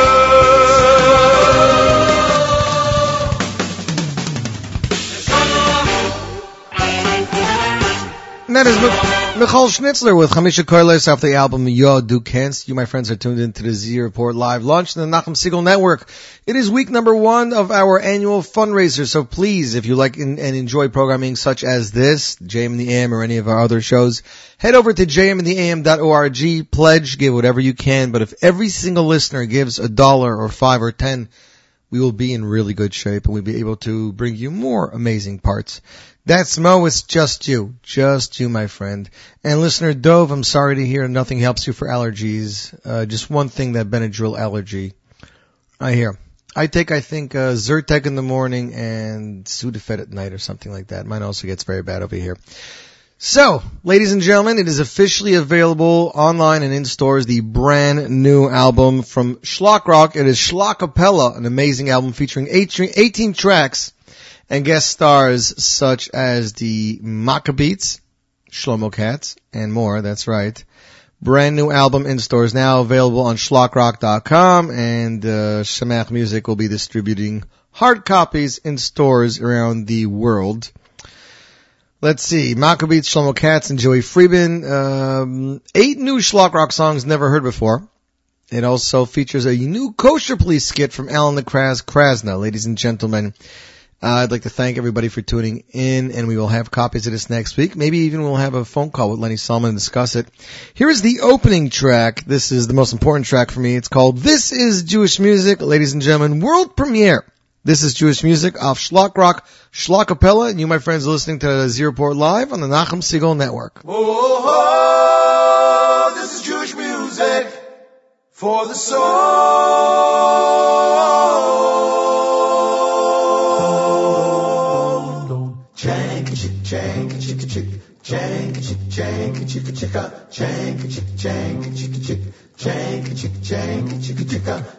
And that is Mi- Michal Schnitzler with Chamisha Koiles off the album Yo Du Kennst. You, my friends, are tuned into the Z Report live launch in the Nachum Segal Network. It is week number one of our annual fundraiser, so please, if you like and and enjoy programming such as this, JM in the AM or any of our other shows, head over to jmintheam.org, pledge, give whatever you can, but if every single listener gives a dollar or five or ten, we will be in really good shape and we'll be able to bring you more amazing parts. That's Mo, it's just you. Just you, my friend. And listener Dove, I'm sorry to hear nothing helps you for allergies. Uh, just one thing, that Benadryl allergy. I hear. I take, I think, uh, Zyrtec in the morning and Sudafed at night or something like that. Mine also gets very bad over here. So, ladies and gentlemen, it is officially available online and in stores, the brand new album from Shlock Rock. It is Shlockapella, an amazing album featuring 18 18 tracks and guest stars such as the Maccabeats, Shlomo Katz, and more, that's right. Brand new album in stores now available on shlockrock.com and uh, Music will be distributing hard copies in stores around the world. Let's see. Maccabeats, Shlomo Katz, and Joey Friedman. Um, eight new Shlock Rock songs never heard before. It also features a new kosher police skit from Alan the Kraz Krasna. Ladies and gentlemen, uh, I'd like to thank everybody for tuning in, and we will have copies of this next week. Maybe even we'll have a phone call with Lenny Solomon and discuss it. Here is the opening track. This is the most important track for me. It's called This is Jewish Music. Ladies and gentlemen, world premiere. This is Jewish Music off Shlock Rock, Shlockapella, and you, my friends, are listening to the Z Report Live on the Nachum Segal Network. Oh, this is Jewish music for the soul.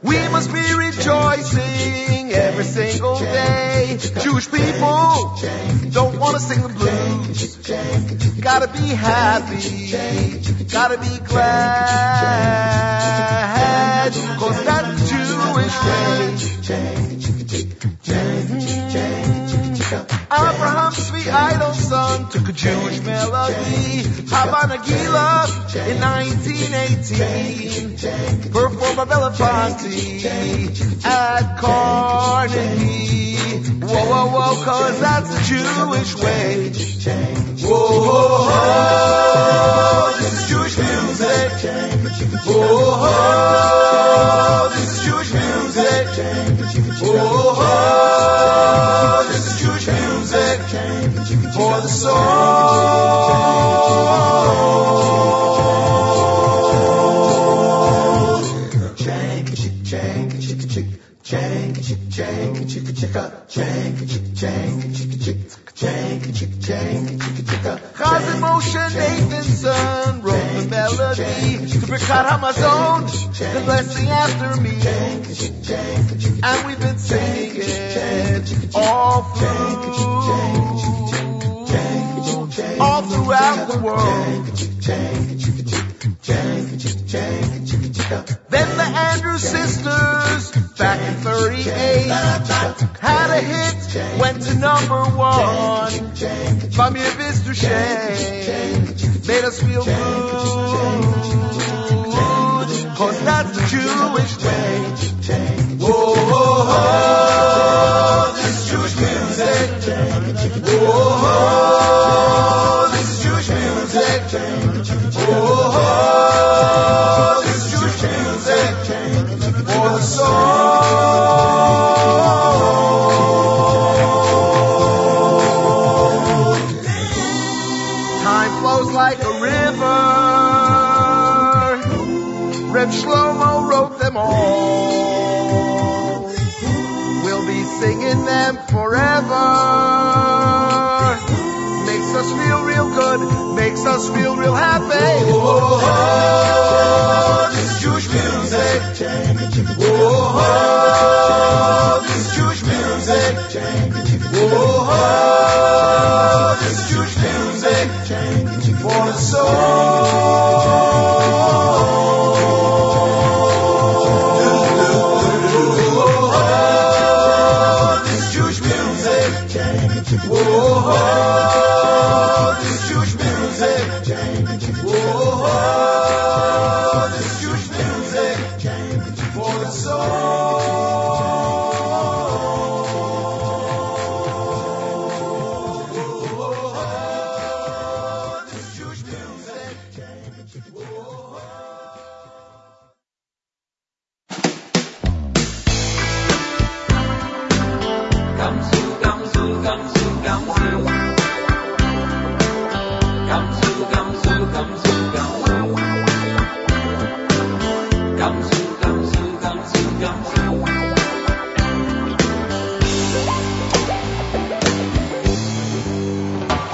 We must be rejoicing every single day. Jewish people don't want to sing the blues. Gotta be happy. Gotta be glad. Cause that's Jewish way. Abraham's sweet idol son took a Jewish melody, Hava Nagila, in 1918. Performed by Belafonte at Carnegie. Whoa, whoa, whoa, cause that's the Jewish way. Whoa, whoa, whoa, this is Jewish music. Whoa, whoa, this is Jewish music. Whoa, soul. Jank, chick, jank, chick, chick, jank, chick, jank, chick, chicka, jank, chick, jank, chick, chick, chick, chick, chicka. Chazan Moshe Nathanson wrote the melody to Birkat Hamazon, the blessing after me. And we've been singing it all through, all throughout the world. Then the Andrews sisters, back in 38, had a hit, went to number one. Famir Vistushay made us feel good, cause that's the Jewish way. Whoa, whoa, whoa. Us feel real happy. Oh, oh, this is Jewish music. Oh, oh, this is Jewish music. Oh, oh, this is Jewish music. For the soul.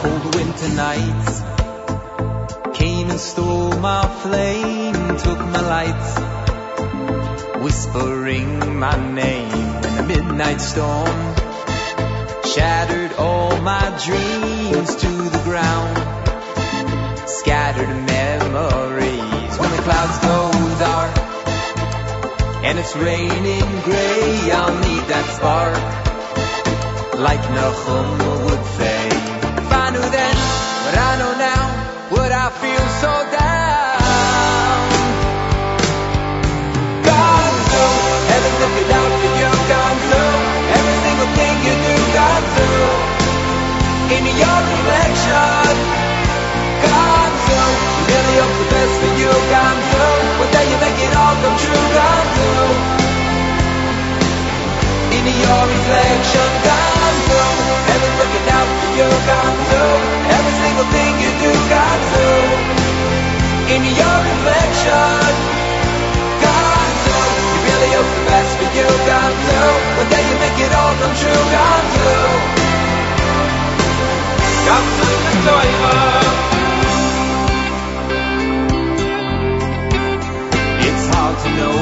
Cold winter nights came and stole my flame, took my lights, whispering my name in a midnight storm. Shattered all my dreams to the ground. Scattered memories when the clouds go dark. And it's raining gray I'll need that spark. Like Nahum would say In your reflection, Gonzo. Really hope the best for you, Gonzo. One day you make it all come true, Gonzo. In your reflection, Gonzo. Heaven looking out for you, Gonzo. Every single thing you do, Gonzo. In your reflection. The best for you, Gonzo. One day you make it all come true, Gonzo. Gonzo the toilet. It's hard to know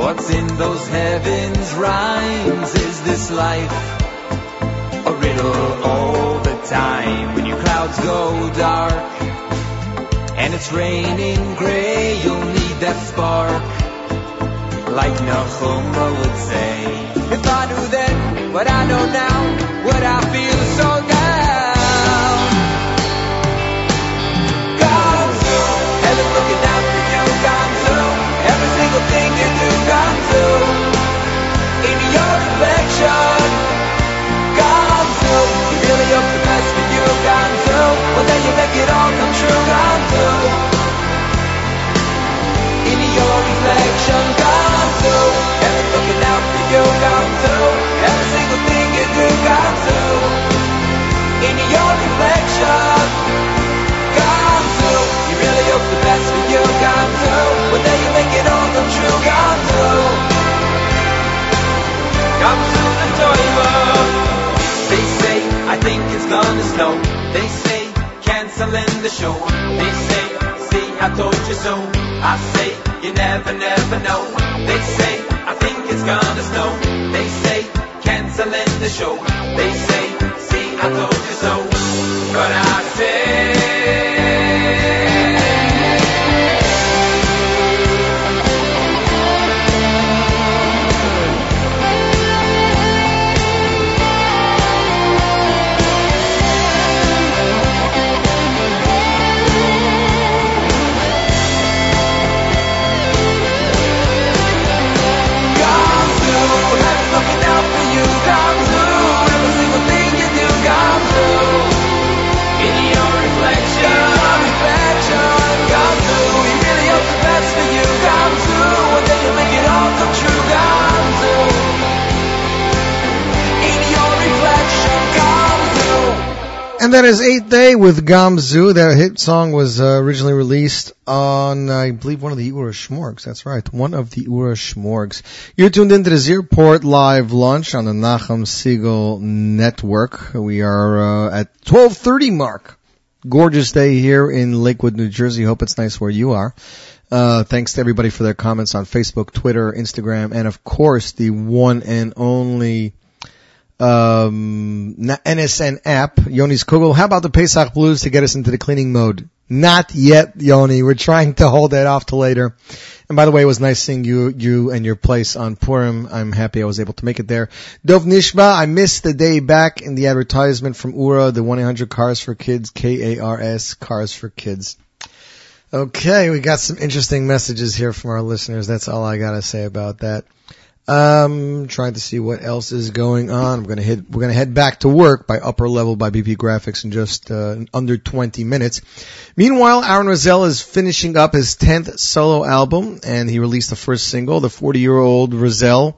what's in those heavens rhymes. Is this life a riddle all the time? When your clouds go dark and it's raining gray, you'll need that spark. Like Nahuma would say, if I knew then what I know now, would I feel so down? Gonzo, heaven looking out for you, Gonzo. Every single thing you do, Gonzo. In your reflection, Gonzo. You really hope the best for you, Gonzo. One day you make it all come true, Gonzo. In best for you, Gonzo. One day you make it all come true, Gonzo. Gonzo the toilet. They say, I think it's gonna snow. They say, canceling the show. They say, see, I told you so. I say, you never, never know. They say, I think it's gonna snow. They say, canceling the show. They say, see, I told you so. But I say, And that is Eighth Day with Gamzu. That hit song was uh, originally released on, I believe, one of the Oorah Shmorgs. That's right, one of the Oorah Shmorgs. You're tuned into the Z Report Live Lunch on the Nachum Segal Network. We are uh, at 12:30 mark. gorgeous day here in Lakewood, New Jersey. Hope it's nice where you are. Uh, thanks to everybody for their comments on Facebook, Twitter, Instagram, and of course the one and only um, NSN app, Yoni's Kugel. How about the Pesach Blues to get us into the cleaning mode? Not yet, Yoni. We're trying to hold that off to later. And by the way, it was nice seeing you, you and your place on Purim. I'm happy I was able to make it there. Dov Nishba, I missed the day back in the advertisement from Oorah, the 1-800 Cars for Kids, K-A-R-S, Cars for Kids. Okay, we got some interesting messages here from our listeners. That's all I gotta say about that. Um, trying to see what else is going on. We're gonna hit, we're gonna head back to work by upper level by BP Graphics in just uh, under 20 minutes. Meanwhile, Aaron Razel is finishing up his 10th solo album and he released the first single. The 40 year old Razel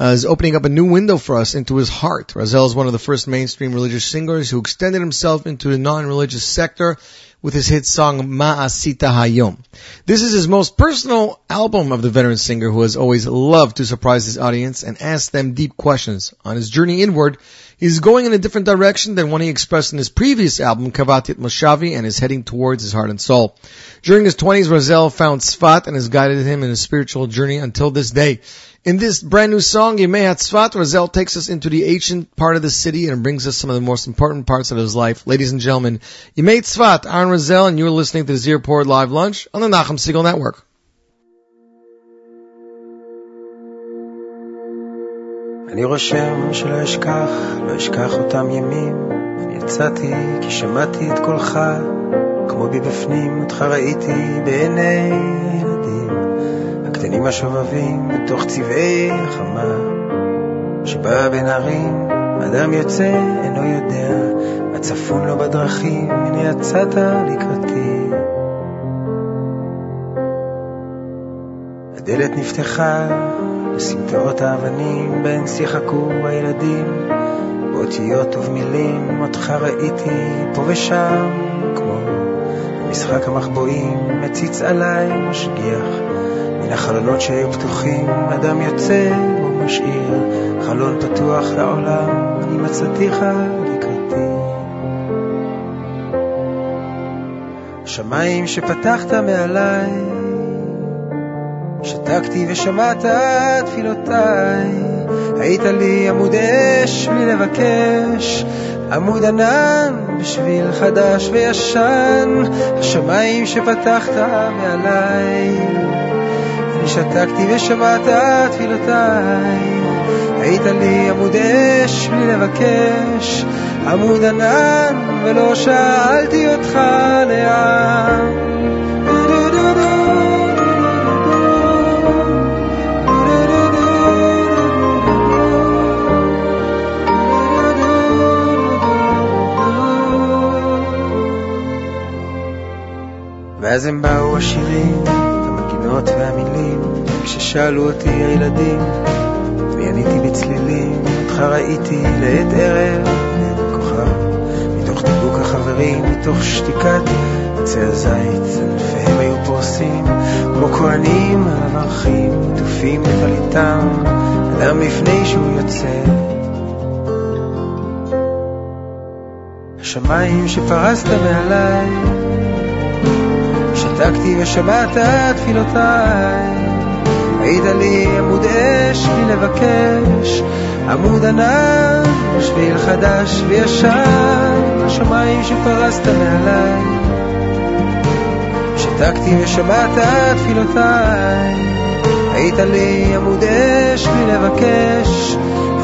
uh, is opening up a new window for us into his heart. Razel is one of the first mainstream religious singers who extended himself into the non-religious sector with his hit song Ma'asita Hayom. This is his most personal album of the veteran singer who has always loved to surprise his audience and ask them deep questions. On his journey inward, he's going in a different direction than one he expressed in his previous album, Kavatit Moshavi, and is heading towards his heart and soul. During his 20s, Razel found Sfat and has guided him in his spiritual journey until this day. In this brand new song, Yemei Svat, Razel takes us into the ancient part of the city and brings us some of the most important parts of his life. Ladies and gentlemen, Yemei Svat, Aaron Razel, and you are listening to the Z Report Live Lunch on the Nachum Segal Network. אני רושם שלא אשכח, לא אשכח אותם ימים. יצאתי כי שמעתי את קולך, כמו בי בפנים, אותך ראיתי הקטנים השובבים בתוך צבעי החמה, שבא בין ערים, אדם יוצא, אינו יודע, מה צפון לו בדרכים, הנה יצאת לקראתי. הדלת נפתחה לסמטאות האבנים, בהן שיחקו הילדים, באותיות ובמילים, אותך ראיתי פה ושם, כמו במשחק המחבואים, מציץ עליי, משגיח. מן החלונות שהיו פתוחים, אדם יוצא ומשאיר חלון פתוח לעולם, אני מצאתיך לקראתי. שמיים שפתחת מעליי, שתקתי ושמעת תפילותיי, היית לי עמוד אש בלי לבקש, עמוד ענן בשביל חדש וישן, השמיים שפתחת מעליי. שתקתי ושמעת תפילותיי, היית לי עמוד אש בלי לבקש, עמוד ענן ולא שאלתי אותך לאן. ואז הם באו השירים, המנגינות והמילים, כששאלו אותי הילדים, ועניתי בצלילים, אותך ראיתי לעת ערב, כוכב, מתוך דיבוק החברים, מתוך שתיקת עצי הזית, ענפיהם היו פורסים, כמו כהנים על המרחים, עטופים בטליתם, אדם לפני שהוא יוצא. השמיים שפרסת מעליי, שתקתי ושמעת תפילותיי, היית לי עמוד אש בלי לבקש, עמוד ענן, שביל חדש וישן, השמיים שפרסת מעליי. שתקתי ושמעת תפילותיי, היית לי עמוד אש בלי לבקש,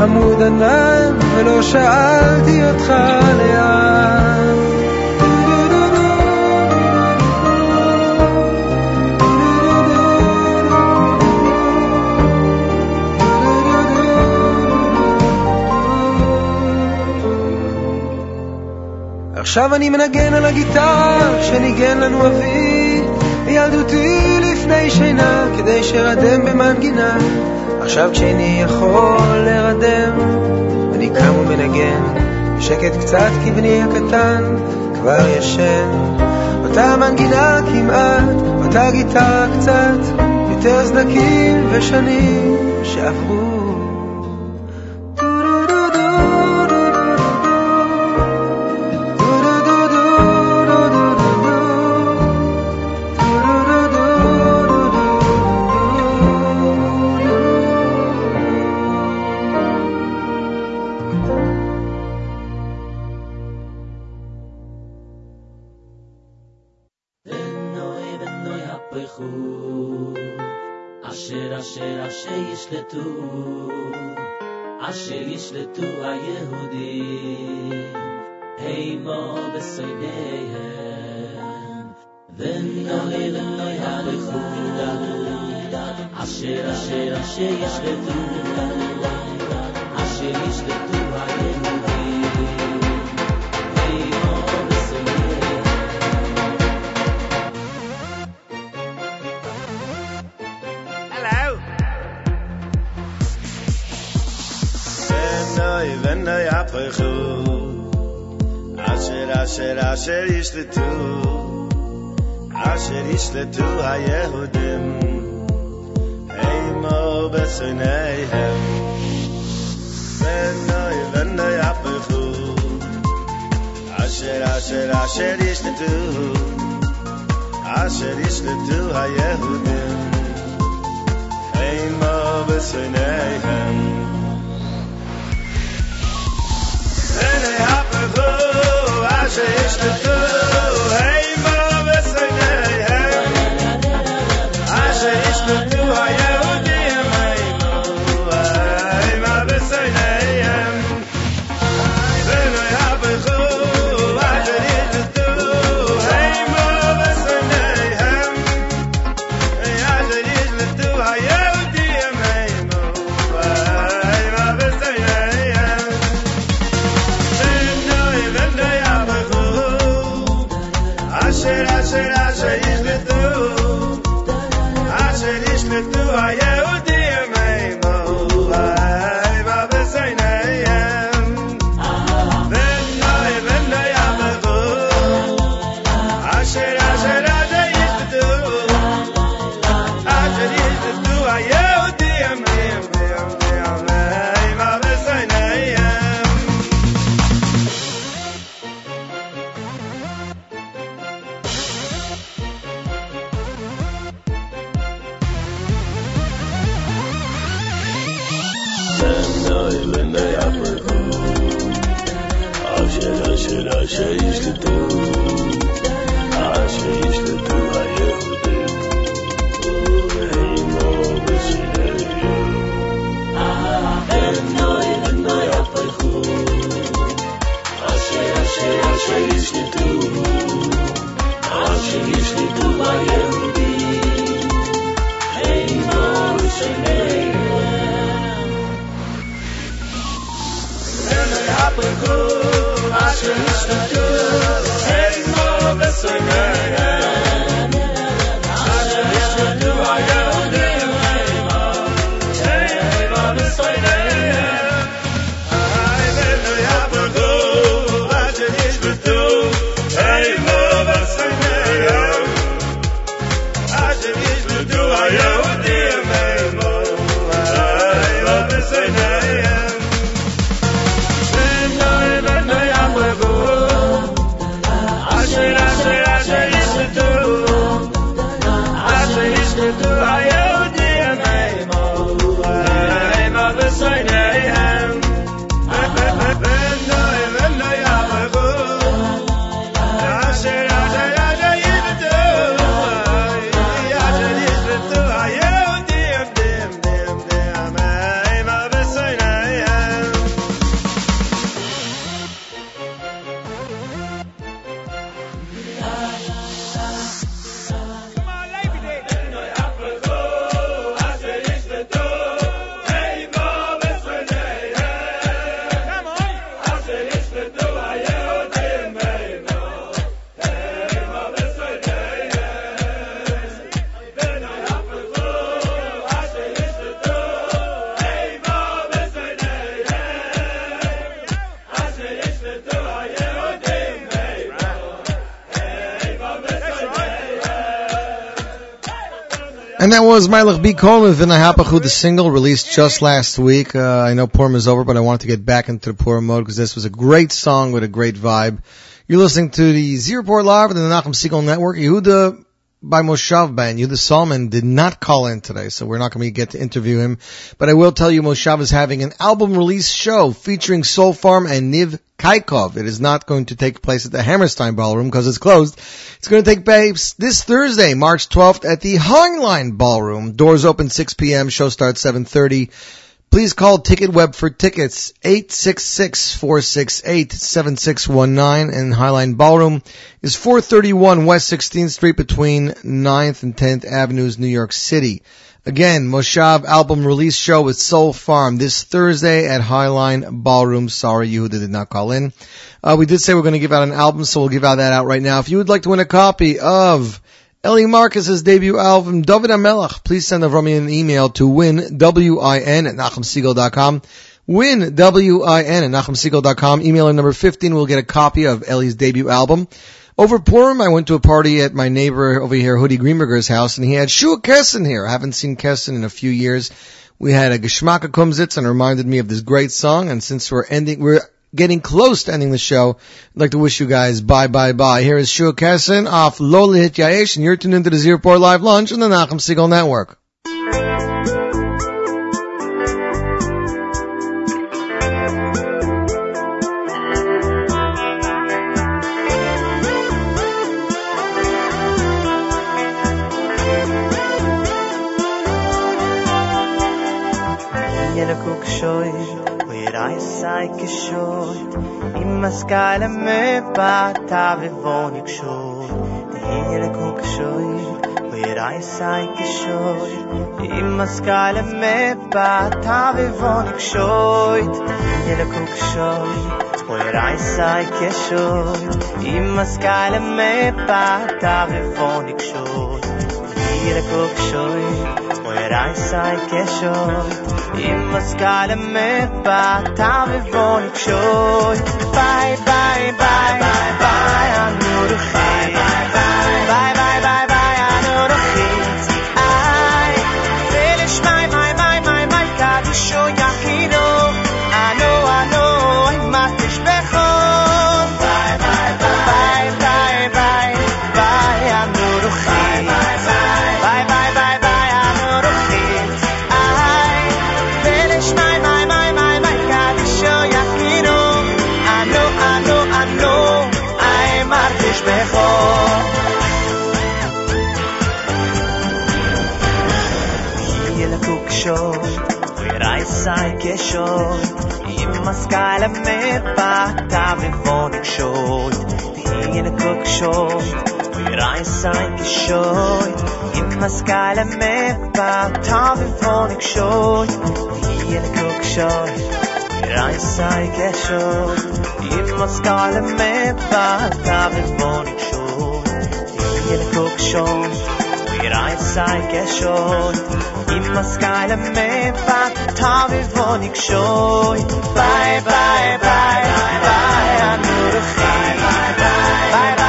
עמוד ענן, ולא שאלתי אותך לאן. עכשיו אני מנגן על הגיטרה שניגן לנו אבי. בילדותי לפני שינה כדי שרדם במנגינה. עכשיו כשאיני יכול לרדם אני קם ומנגן. בשקט קצת כי בני הקטן כבר ישן. אותה מנגינה כמעט, אותה גיטרה קצת יותר סדקים ושנים שעברו And that was Mylech B. Coleman, Vinahapachu, the single released just last week. Uh, I know Purim is over, but I wanted to get back into the Purim mode because this was a great song with a great vibe. You're listening to the Z Report Live on the Nachum Segal Network. Yehuda by Moshav Band. Yehuda Solomon did not call in today, so we're not going to get to interview him. But I will tell you, Moshav is having an album release show featuring Soul Farm and Niv Kaikov. It is not going to take place at the Hammerstein Ballroom because it's closed. Going to take place this Thursday, March 12th at the Highline Ballroom. Doors open 6 p.m. Show starts 7.30. Please call Ticket Web for tickets, 866-468-7619 and Highline Ballroom is 431 West 16th Street between 9th and 10th Avenues, New York City. Again, Moshav album release show with Soul Farm this Thursday at Highline Ballroom. Sorry, Yehuda did not call in. Uh, we did say we're going to give out an album, so we'll give out that out right now. If you would like to win a copy of Eli Marcus's debut album, Dovid Hamelech, please send me an email to win, W-I-N at NachumSegal.com. Win, W-I-N at NachumSegal.com. Emailer number 15 will get a copy of Eli's debut album. Over Purim, I went to a party at my neighbor over here, Hoodie Greenberger's house, and he had Shua Kessen here. I haven't seen Kessen in a few years. We had a Geschmacka Kumsitz and reminded me of this great song, and since we're ending, we're getting close to ending the show, I'd like to wish you guys bye bye bye. Here is Shua Kessen off Lola Hit Yaesh, and you're tuned into the Z Report Live Lunch on the Nachum Segal Network. kale me pata ve von ik sho de hele kok sho we rai sai ki sho im mas kale me pata ve von ik sho de hele kok sho we rai sai ki sho im mas kale me pata ve von ik sho de hele kok sho we rai sai ki sho Im skale me pata ve vonik shoy. Bye bye bye bye bye sei geshoy. Im maskale me pata ve vonik shoy. Yele kuk shoy, wir ei sei geshoy. Im maskale me pata ve vonik shoy. Yele kuk shoy. Wir ein sei geschoy Im skyle me pat tavi vonik shoy Bye bye bye bye khit Bye bye bye bye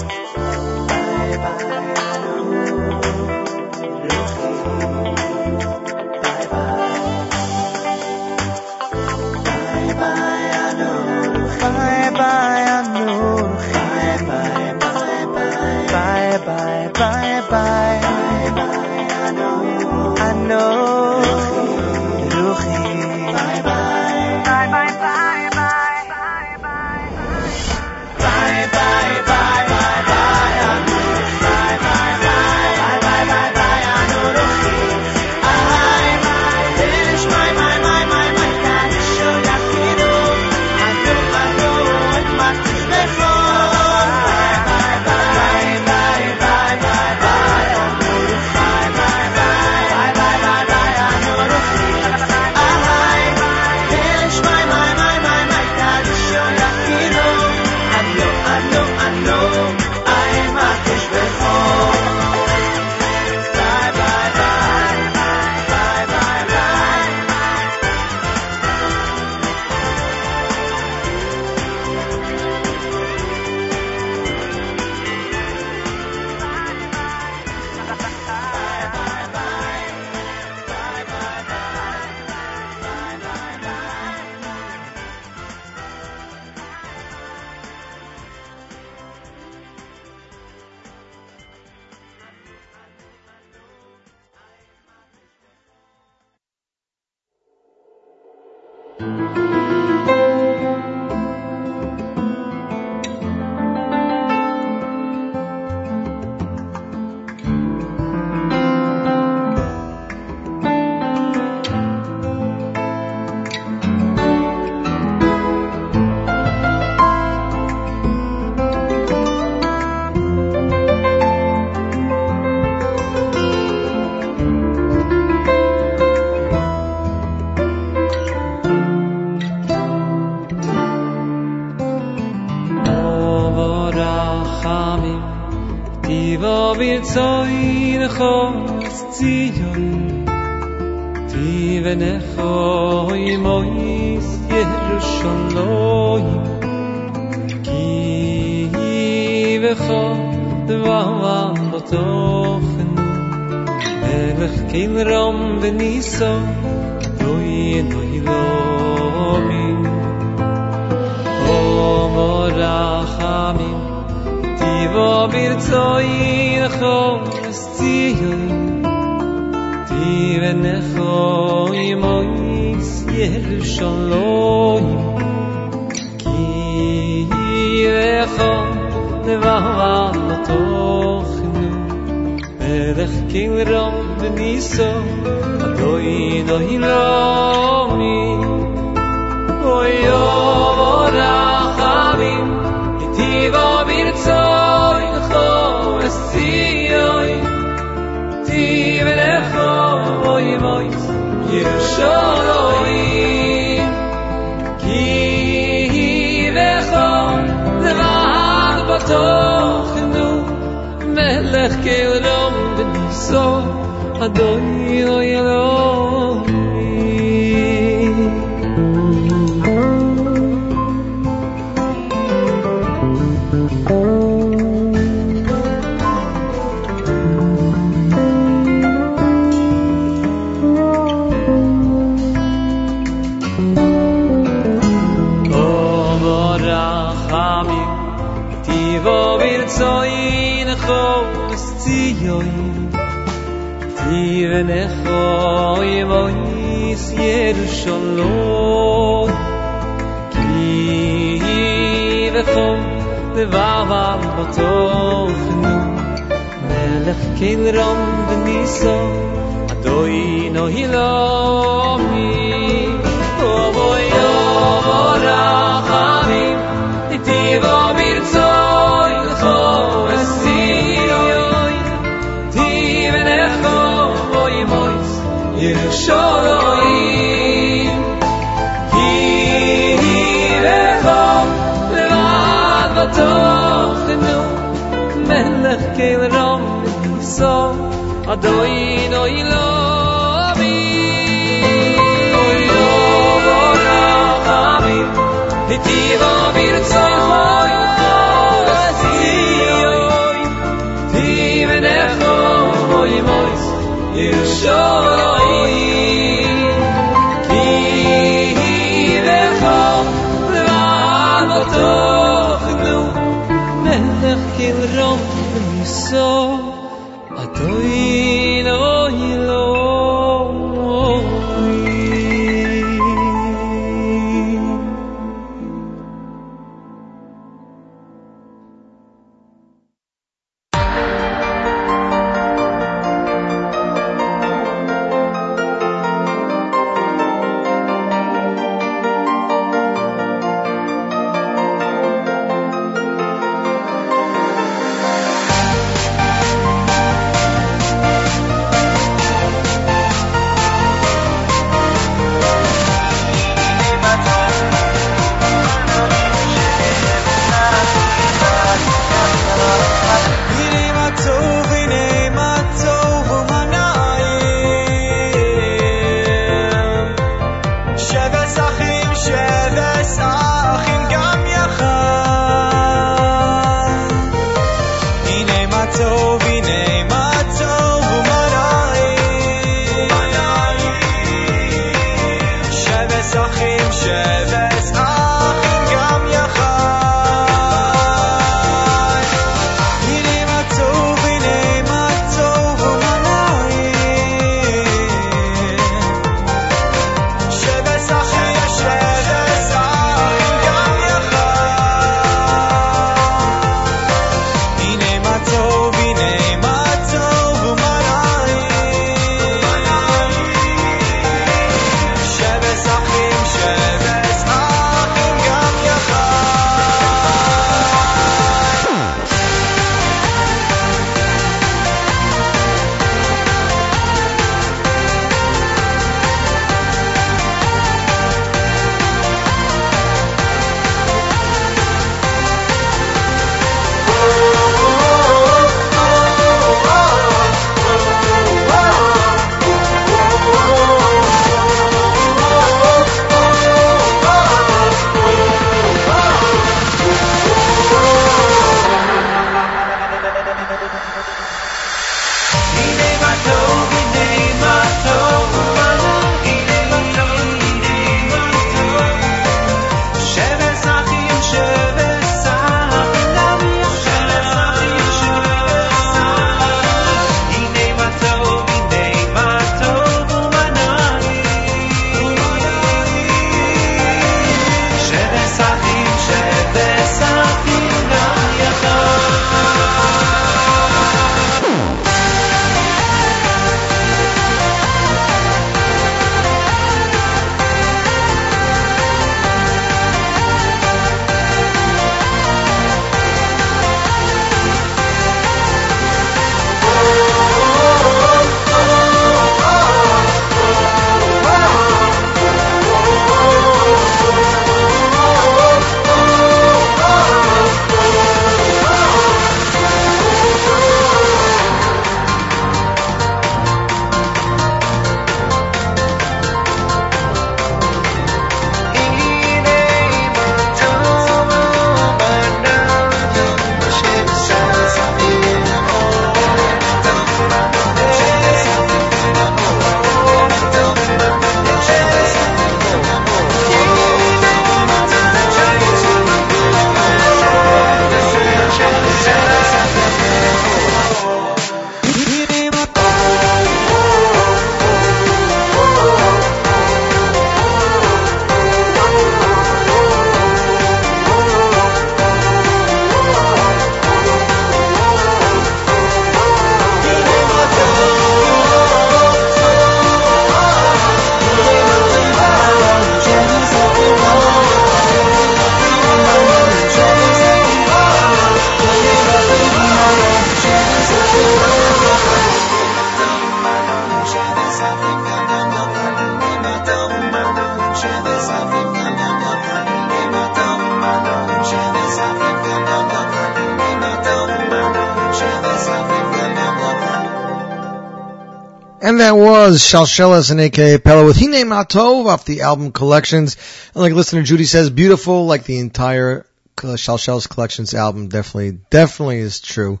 was Shalshelas and aka Pella with Hine Matov off the album Collections. And like listener Judy says, beautiful like the entire Shalshelas Collections album. Definitely, definitely is true.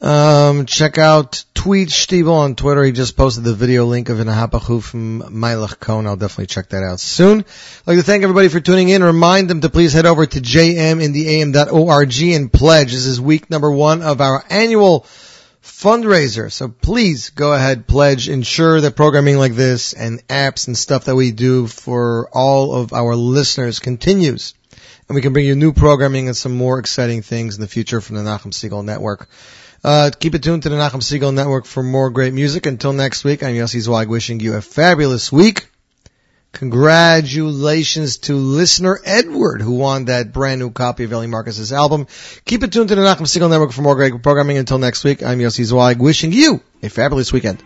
Um, check out Tweet Stiebel on Twitter. He just posted the video link of an Hapachu from Meilach Cohn. I'll definitely check that out soon. I'd like to thank everybody for tuning in. Remind them to please head over to jmintheam.org and pledge. This is week number one of our annual fundraiser. So please go ahead, pledge, ensure that programming like this and apps and stuff that we do for all of our listeners continues. And we can bring you new programming and some more exciting things in the future from the Nachum Segal Network. Uh, keep it tuned to the Nachum Segal Network for more great music. Until next week, I'm Yossi Zweig wishing you a fabulous week. Congratulations to listener Edward who won that brand new copy of Eli Marcus's album. Keep it tuned to the Nachum Segal Network for more great programming. Until next week, I'm Yossi Zweig wishing you a fabulous weekend.